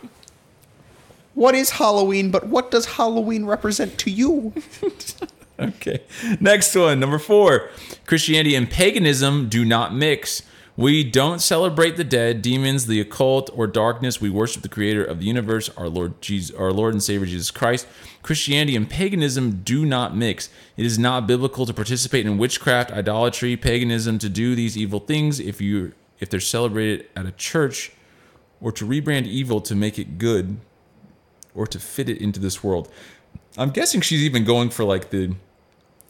what is Halloween, but what does Halloween represent to you? Okay. Next one, number four. Christianity and paganism do not mix. We don't celebrate the dead, demons, the occult, or darkness. We worship the creator of the universe, our Lord Jesus, our Lord and Savior Jesus Christ. Christianity and paganism do not mix. It is not biblical to participate in witchcraft, idolatry, paganism, to do these evil things if you if they're celebrated at a church, or to rebrand evil to make it good, or to fit it into this world. I'm guessing she's even going for like the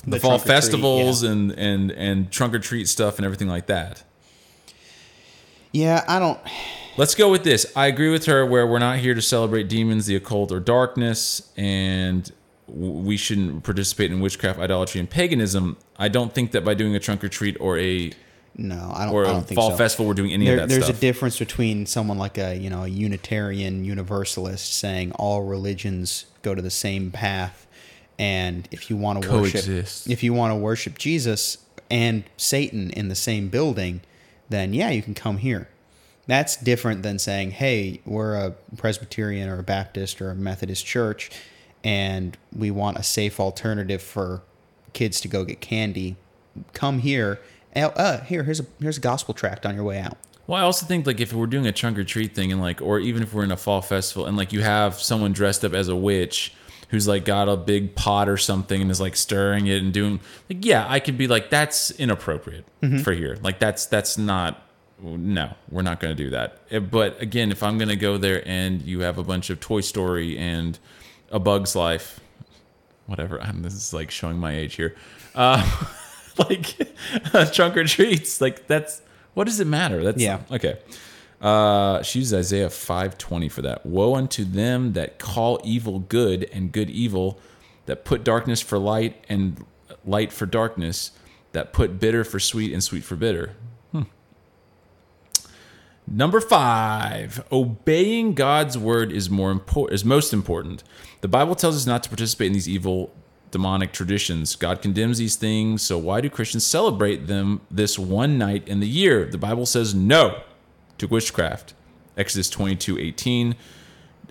the, The fall or treat, festivals yeah. and and and trunk or treat stuff and everything like that. Yeah, I don't. Let's go with this. I agree with her where we're not here to celebrate demons, the occult, or darkness, and we shouldn't participate in witchcraft, idolatry, and paganism. I don't think that by doing a trunk or treat or a No, I don't. or I a don't think fall so. festival, we're doing any There, of that there's stuff. a difference between someone like a you know a Unitarian Universalist saying all religions go to the same path, and if you want to worship, if you want to worship Jesus and Satan in the same building, then yeah, you can come here. That's different than saying, hey, we're a Presbyterian or a Baptist or a Methodist church, and we want a safe alternative for kids to go get candy. Come here. Uh, uh, here, here's a here's a gospel tract on your way out. Well, I also think like if we're doing a trunk or treat thing and like, or even if we're in a fall festival and like you have someone dressed up as a witch who's like got a big pot or something and is like stirring it and doing like, yeah, I could be like, that's inappropriate for here. Like that's that's not. No, we're not going to do that. Eh, But again, if I'm going to go there and you have a bunch of Toy Story and A Bug's Life, whatever. I'm, this is like showing my age here. Uh, like trunk or treats, like that's what does it matter? That's Yeah. Okay. Uh, she uses Isaiah five twenty for that. Woe unto them that call evil good and good evil, that put darkness for light and light for darkness, that put bitter for sweet and sweet for bitter. Hmm. Number five, obeying God's word is more important is most important. The Bible tells us not to participate in these evil demonic traditions. God condemns these things, so why do Christians celebrate them this one night in the year? The Bible says no to witchcraft. Exodus 22, 18.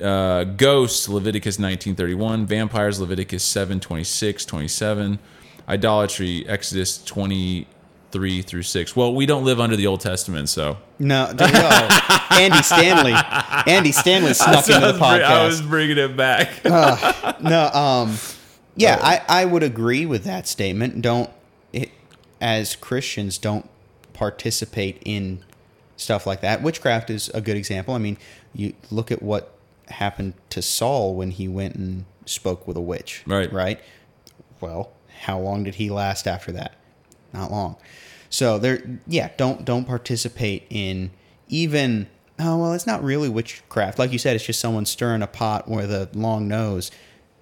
Uh, ghosts, Leviticus 19:31. Vampires, Leviticus 7, 26, 27. Idolatry, Exodus 23 through 6. Well, we don't live under the Old Testament, so No, no. Andy Stanley. Andy Stanley snuck into the podcast. I was bringing it back. No, um, yeah, I, I would agree with that statement. Don't, it, as Christians, don't participate in stuff like that. Witchcraft is a good example. I mean, you look at what happened to Saul when he went and spoke with a witch. Right. Right. Well, how long did he last after that? Not long. So there, yeah, don't don't participate in even. Oh well, it's not really witchcraft. Like you said, it's just someone stirring a pot with a long nose.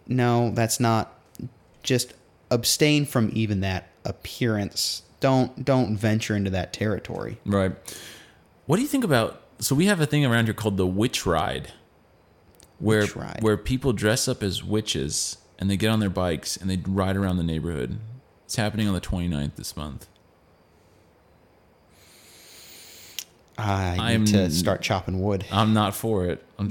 No, that's not. Just abstain from even that appearance. Don't don't venture into that territory. right. What do you think about? So we have a thing around here called the witch ride, where Witch ride. where people dress up as witches and they get on their bikes and they ride around the neighborhood. It's happening on the 29th this month. I I'm- need to start chopping wood. I'm not for it.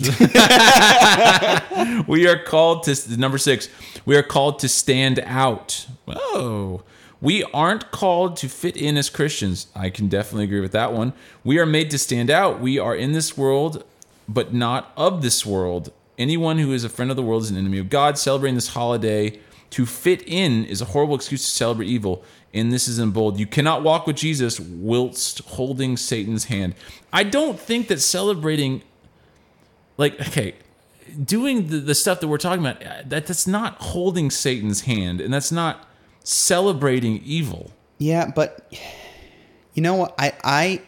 We are called to number six. We are called to stand out. Oh, we aren't called to fit in as Christians. I can definitely agree with that one. We are made to stand out. We are in this world, but not of this world. Anyone who is a friend of the world is an enemy of God. Celebrating this holiday to fit in is a horrible excuse to celebrate evil. And this is in bold. You cannot walk with Jesus whilst holding Satan's hand. I don't think that celebrating like okay doing the, the stuff that we're talking about that that's not holding satan's hand and that's not celebrating evil Yeah, but you know what? I I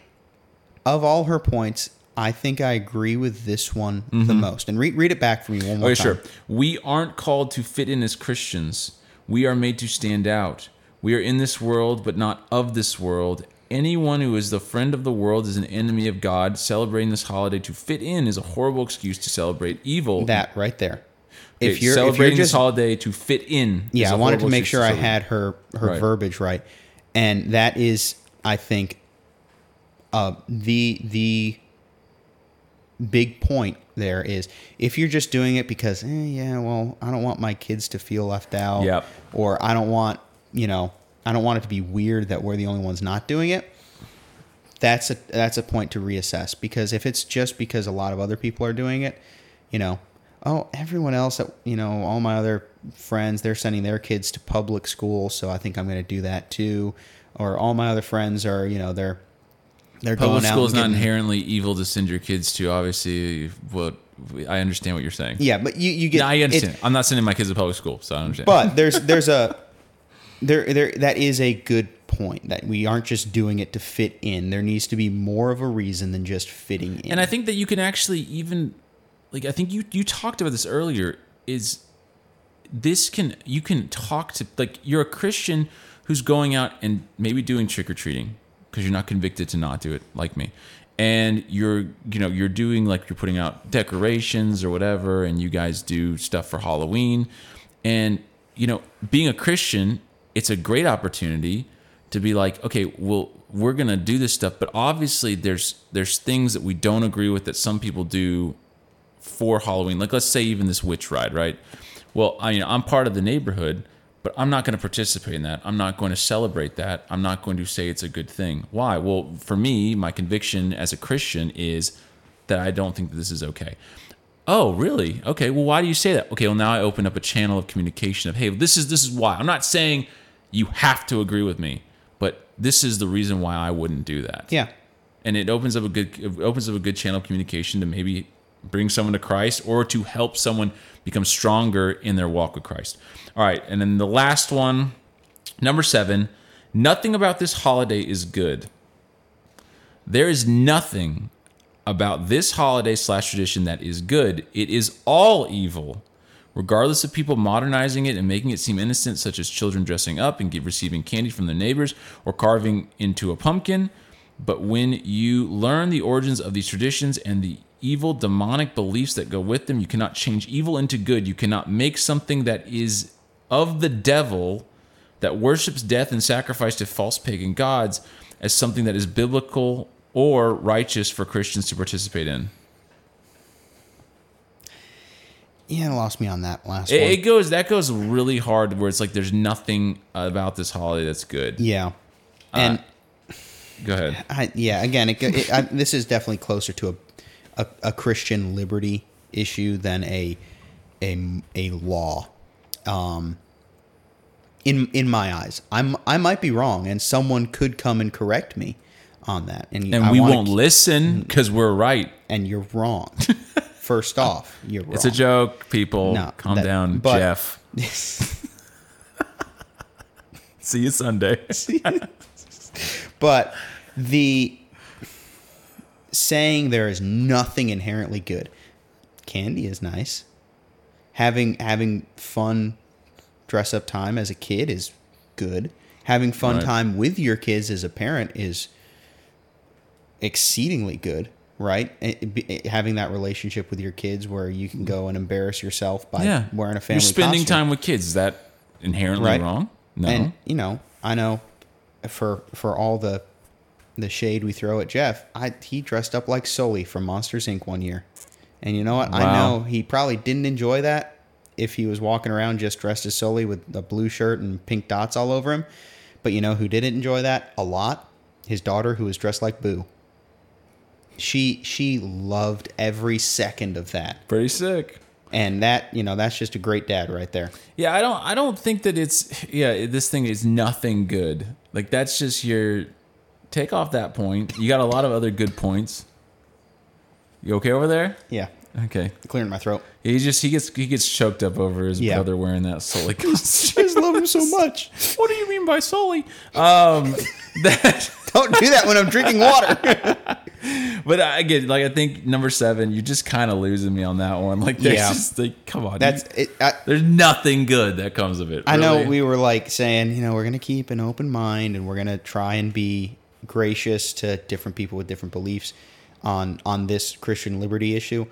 of all her points, I think I agree with this one the mm-hmm. most. And read read it back for me one more okay time. sure we aren't called to fit in as christians we are made to stand out we are in this world but not of this world anyone who is the friend of the world is an enemy of god celebrating this holiday to fit in is a horrible excuse to celebrate evil That right there. If you're if celebrating you're this just holiday to fit in yeah, I wanted to make sure I had her her Right. verbiage right, and that is, I think, uh, the the big point there is if you're just doing it because eh, yeah, well, I don't want my kids to feel left out, Yep. or I don't want you know I don't want it to be weird that we're the only ones not doing it. That's a that's a point to reassess because if it's just because a lot of other people are doing it, you know, oh, everyone else, that you know, all my other friends, they're sending their kids to public school, so I think I'm going to do that too. Or all my other friends are, you know, they're they're Public going school is not inherently evil to send your kids to. Obviously, what I understand what you're saying. Yeah, but you you get. Yeah, I understand. I'm not sending my kids to public school, so I understand. But there's there's a there there that is a good point that we aren't just doing it to fit in. There needs to be more of a reason than just fitting in. and I think that you can actually even like I think you you talked about this earlier is this can you can talk to like you're a Christian who's going out and maybe doing trick or treating because you're not convicted to not do it like me. And you're you know you're doing like you're putting out decorations or whatever and you guys do stuff for Halloween and you know being a Christian it's a great opportunity to be like okay well we're gonna do this stuff but obviously there's there's things that we don't agree with that some people do for Halloween. Like let's say even this witch ride, right? Well, I you know I'm part of the neighborhood, but I'm not going to participate in that. I'm not going to celebrate that. I'm not going to say it's a good thing. Why? Well, for me, my conviction as a Christian is that I don't think that this is okay. Oh, really? Okay. Well, why do you say that? Okay. Well, now I open up a channel of communication of, hey, this is this is why. I'm not saying you have to agree with me, but this is the reason why I wouldn't do that. Yeah. And it opens up a good it opens up a good channel of communication to maybe bring someone to Christ or to help someone become stronger in their walk with Christ. All right, and then the last one, number 7, nothing about this holiday is good. There is nothing about this holiday slash tradition that is good. It is all evil, regardless of people modernizing it and making it seem innocent, such as children dressing up and receiving candy from their neighbors or carving into a pumpkin. But when you learn the origins of these traditions and the evil demonic beliefs that go with them, you cannot change evil into good. You cannot make something that is of the devil that worships death and sacrifice to false pagan gods as something that is biblical or righteous for Christians to participate in. Yeah, lost me on that last It, one. it goes that goes really hard where it's like there's nothing about this holiday that's good. yeah. Uh, and Go ahead. I, yeah, again, it, it, I, this is definitely closer to a, a, a Christian liberty issue than a a, a law. Um, in in my eyes, I'm I might be wrong, and someone could come and correct me on that. And, And I we won't listen because we're right. And you're wrong. First off, you're wrong. It's a joke, people. No, Calm that- down, but- Jeff. See you Sunday. But the saying there is nothing inherently good. Candy is nice. Having having fun dress up time as a kid is good. Having fun Right. time with your kids as a parent is exceedingly good, right? Eh, eh, it- it- eh, having that relationship with your kids where you can go and embarrass yourself by yeah. wearing a family You're spending costume. time with kids. Is that inherently Right. wrong? No. And you know, I know for for all the the shade we throw at Jeff, I he dressed up like Sully from Monsters Inc. one year, and you know what? I know he probably didn't enjoy that if he was walking around just dressed as Sully with a blue shirt and pink dots all over him. But you know who didn't enjoy that a lot? His daughter, who was dressed like Boo. She she loved every second of that, Pretty sick. and that you know that's just a great dad right there. Yeah, I don't I don't think that it's yeah, this thing is nothing good. Like that's just your take off that point. You got a lot of other good points. You okay over there? Yeah, Okay. clearing my throat. He just he gets he gets choked up over his Yeah. brother wearing that Sully costume. I just love him so much. what do you mean by Sully? Um that Don't do that when I'm drinking water. but I get like I think number seven, you're just kind of losing me on that one. Like there's Yeah. just like come on. That's you- it. I, there's nothing good that comes of it. I know we were like saying, you know, we're gonna keep an open mind and we're gonna try and be gracious to different people with different beliefs on on this Christian liberty issue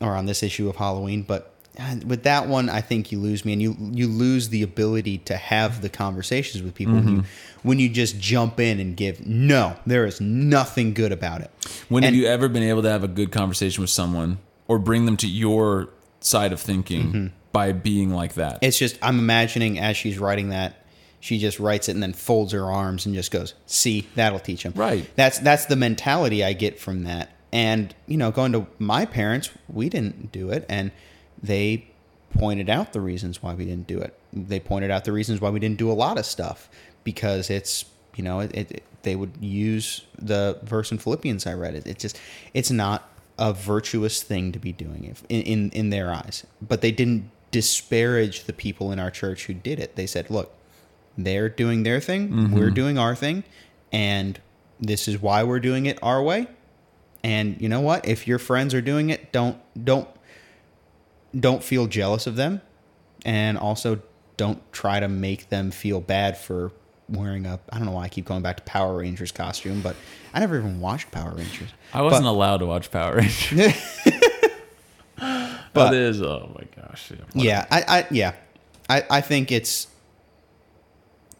or on this issue of Halloween. But with that one, I think you lose me, and you you lose the ability to have the conversations with people when you when you just jump in and give no, there is nothing good about it. When have you ever been able to have a good conversation with someone or bring them to your side of thinking Mm-hmm. by being like that? It's just I'm imagining as she's writing that, she just writes it and then folds her arms and just goes, "See, that'll teach him." Right. That's that's the mentality I get from that. And you know, going to my parents, we didn't do it, and they pointed out the reasons why we didn't do it. They pointed out the reasons why we didn't do a lot of stuff because it's you know it, it they would use the verse in Philippians I read it. It's just it's not a virtuous thing to be doing if, in, in in their eyes. But they didn't disparage the people in our church who did it. They said, "Look, they're doing their thing, mm-hmm. we're doing our thing, and this is why we're doing it our way." And you know what? If your friends are doing it, don't don't don't feel jealous of them, and also don't try to make them feel bad for wearing a I don't know why I keep going back to Power Rangers costume, but I never even watched Power Rangers. I wasn't But- allowed to watch Power Rangers. But- but it is oh my gosh. Yeah. Yeah, I, I yeah, I, I think it's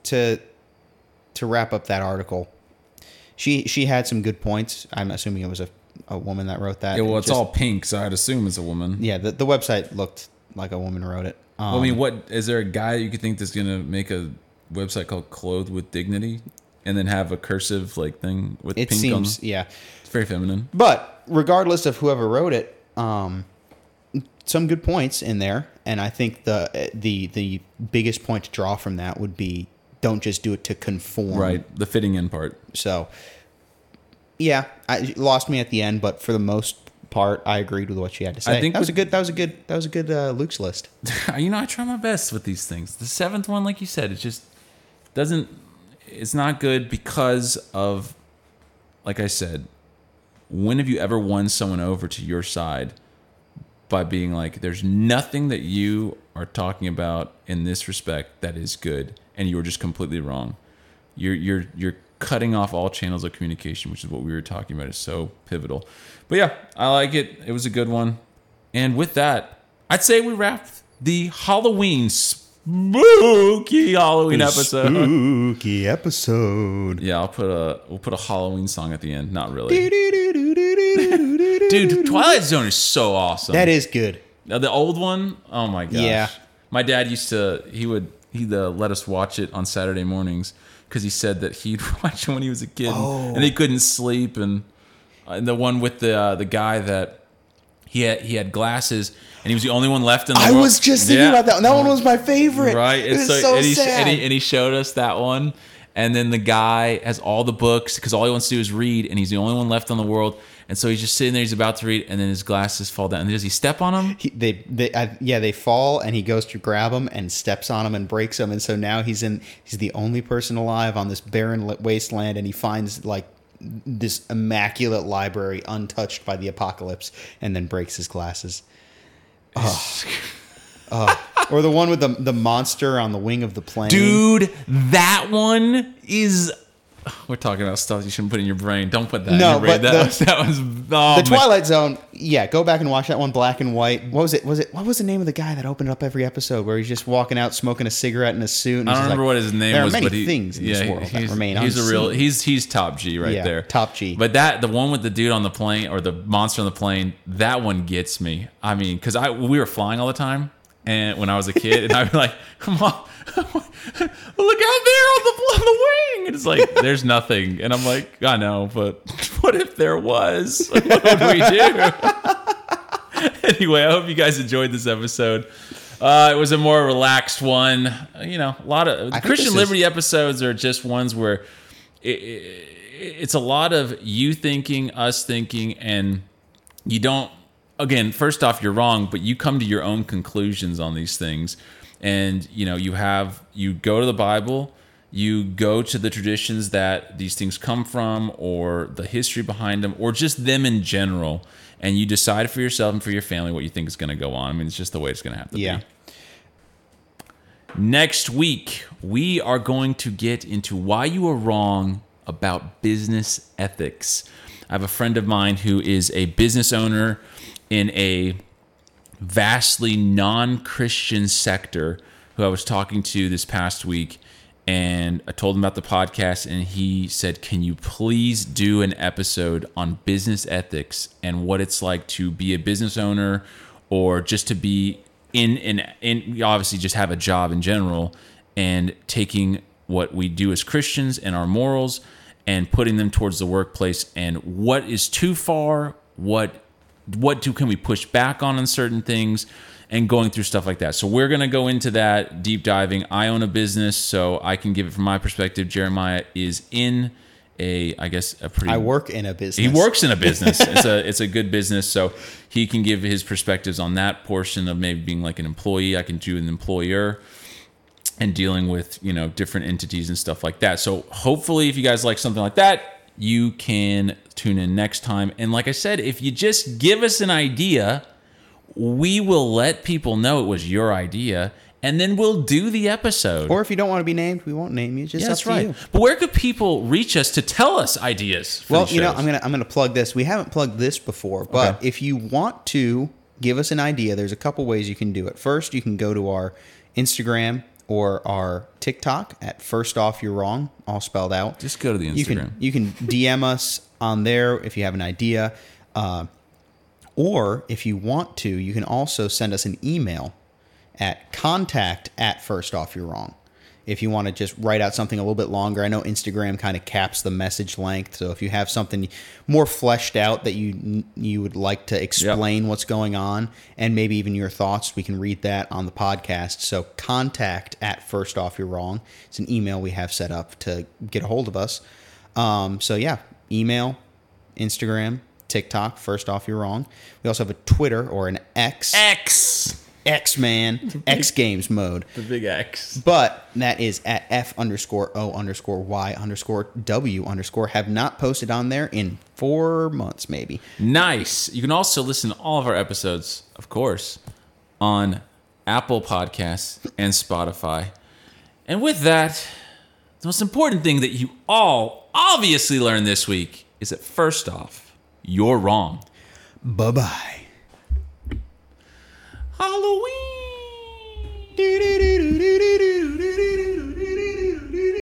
to to wrap up that article. She she had some good points. I'm assuming it was a, a woman that wrote that. Yeah, well, it's just- all pink, so I'd assume it's a woman. yeah. The, the website looked like a woman wrote it. Um, Well, I mean, what is there a guy you could think that's gonna make a website called "Clothed with Dignity" and then have a cursive like thing with it pink seems on? yeah. It's very feminine. But regardless of whoever wrote it, um, some good points in there, and I think the the the biggest point to draw from that would be don't just do it to conform. Right, the fitting in part. So, yeah, I lost me at the end, but for the most part, I agreed with what she had to say. I think that was a good. That was a good. That was a good uh, Luke's list. you know, I try my best with these things. The seventh one, like you said, it just doesn't. It's not good because of, like I said, when have you ever won someone over to your side by being like, "There's nothing that you are talking about in this respect that is good, and you were just completely wrong." You're you're you're cutting off all channels of communication, which is what we were talking about. Is so pivotal. But yeah, I like it. It was a good one. And with that, I'd say we wrapped the Halloween spooky Halloween episode. Spooky episode. Yeah, I'll put a we'll put a Halloween song at the end. Not really, dude. Twilight Zone is so awesome. That is good. Now, the old one. Oh my gosh. Yeah. My dad used to. He would. He'd uh, let us watch it on Saturday mornings because he said that he'd watch it when he was a kid and- and he couldn't sleep. And, and the one with the uh, the guy that he had he had glasses and he was the only one left in the I world. was just thinking Yeah. about that. one. That one was my favorite. Right. It was so, so and, he, sad. and, he, and he showed us that one. And then the guy has all the books because all he wants to do is read, and he's the only one left on the world. And so he's just sitting there, he's about to read, and then his glasses fall down. And does he step on them? He, they, they, I, yeah, they fall, and he goes to grab them and steps on them and breaks them, and so now he's in. He's the only person alive on this barren wasteland, and he finds like this immaculate library untouched by the apocalypse, and then breaks his glasses. Oh. or the one with the the monster on the wing of the plane. Dude, that one is. We're talking about stuff you shouldn't put in your brain. Don't put that No, in your brain. but That, the- was, that was. Oh, the. Twilight Zone. Yeah, go back and watch that one, black and white. What was it? Was it? What was the name of the guy that opened up every episode where he's just walking out smoking a cigarette in a suit? And I don't remember like, what his name there was, are many but he, things in yeah, this world that he's, remain he's a real he's he's top G right Yeah, there, top G. But that the one with the dude on the plane or the monster on the plane, that one gets me. I mean, because I we were flying all the time, and when I was a kid, and I'd be like, "Come on, look out there on the on the wing!" And it's like there's nothing, and I'm like, I know, but what if there was? What would we do? anyway, I hope you guys enjoyed this episode. Uh, it was a more relaxed one. You know, a lot of Christian this is- Liberty episodes are just ones where it, it, it's a lot of you thinking, us thinking, and you don't. Again, first off, you're wrong, but you come to your own conclusions on these things, and you know you have you go to the Bible, you go to the traditions that these things come from, or the history behind them, or just them in general, and you decide for yourself and for your family what you think is going to go on. I mean, it's just the way it's going to have to Yeah. be. Next week, we are going to get into why you are wrong about business ethics. I have a friend of mine who is a business owner in a vastly non Christian sector who I was talking to this past week. And I told him about the podcast, and he said, Can you please do an episode on business ethics and what it's like to be a business owner or just to be in, in, in obviously just have a job in general and taking what we do as Christians and our morals and putting them towards the workplace and what is too far, what what do can we push back on on certain things and going through stuff like that. So we're going to go into that deep diving. I own a business, so I can give it from my perspective. Jeremiah is in a I guess a pretty I work in a business. he works in a business. it's a it's a good business, so he can give his perspectives on that portion of maybe being like an employee. I can do an employer and dealing with you know different entities and stuff like that. So hopefully, if you guys like something like that, you can tune in next time. And like I said, if you just give us an idea, we will let people know it was your idea, and then we'll do the episode. Or if you don't want to be named, we won't name you. Just yeah, that's right. you. But where could people reach us to tell us ideas? For Well, you know. I'm gonna I'm gonna plug this. We haven't plugged this before, but Okay. if you want to give us an idea, there's a couple ways you can do it. First, you can go to our Instagram or our TikTok at First Off You're Wrong, all spelled out. Just go to the You Instagram. can you can DM us on there if you have an idea, uh, or if you want to, you can also send us an email at contact at first off you're wrong. If you want to just write out something a little bit longer, I know Instagram kind of caps the message length. So if you have something more fleshed out that you you would like to explain what's going on and maybe even your thoughts, we can read that on the podcast. So contact at first off you're wrong. It's an email we have set up to get a hold of us. Um, so yeah, email, Instagram, TikTok. First off, you're wrong. We also have a Twitter or an X. X. X man, X Games mode. The big X. But that is at F underscore O underscore Y underscore W underscore. Have not posted on there in four months, maybe. Nice. You can also listen to all of our episodes, of course, on Apple Podcasts and Spotify. And with that, the most important thing that you all obviously learned this week is that first off, you're wrong. Bye bye. Halloween.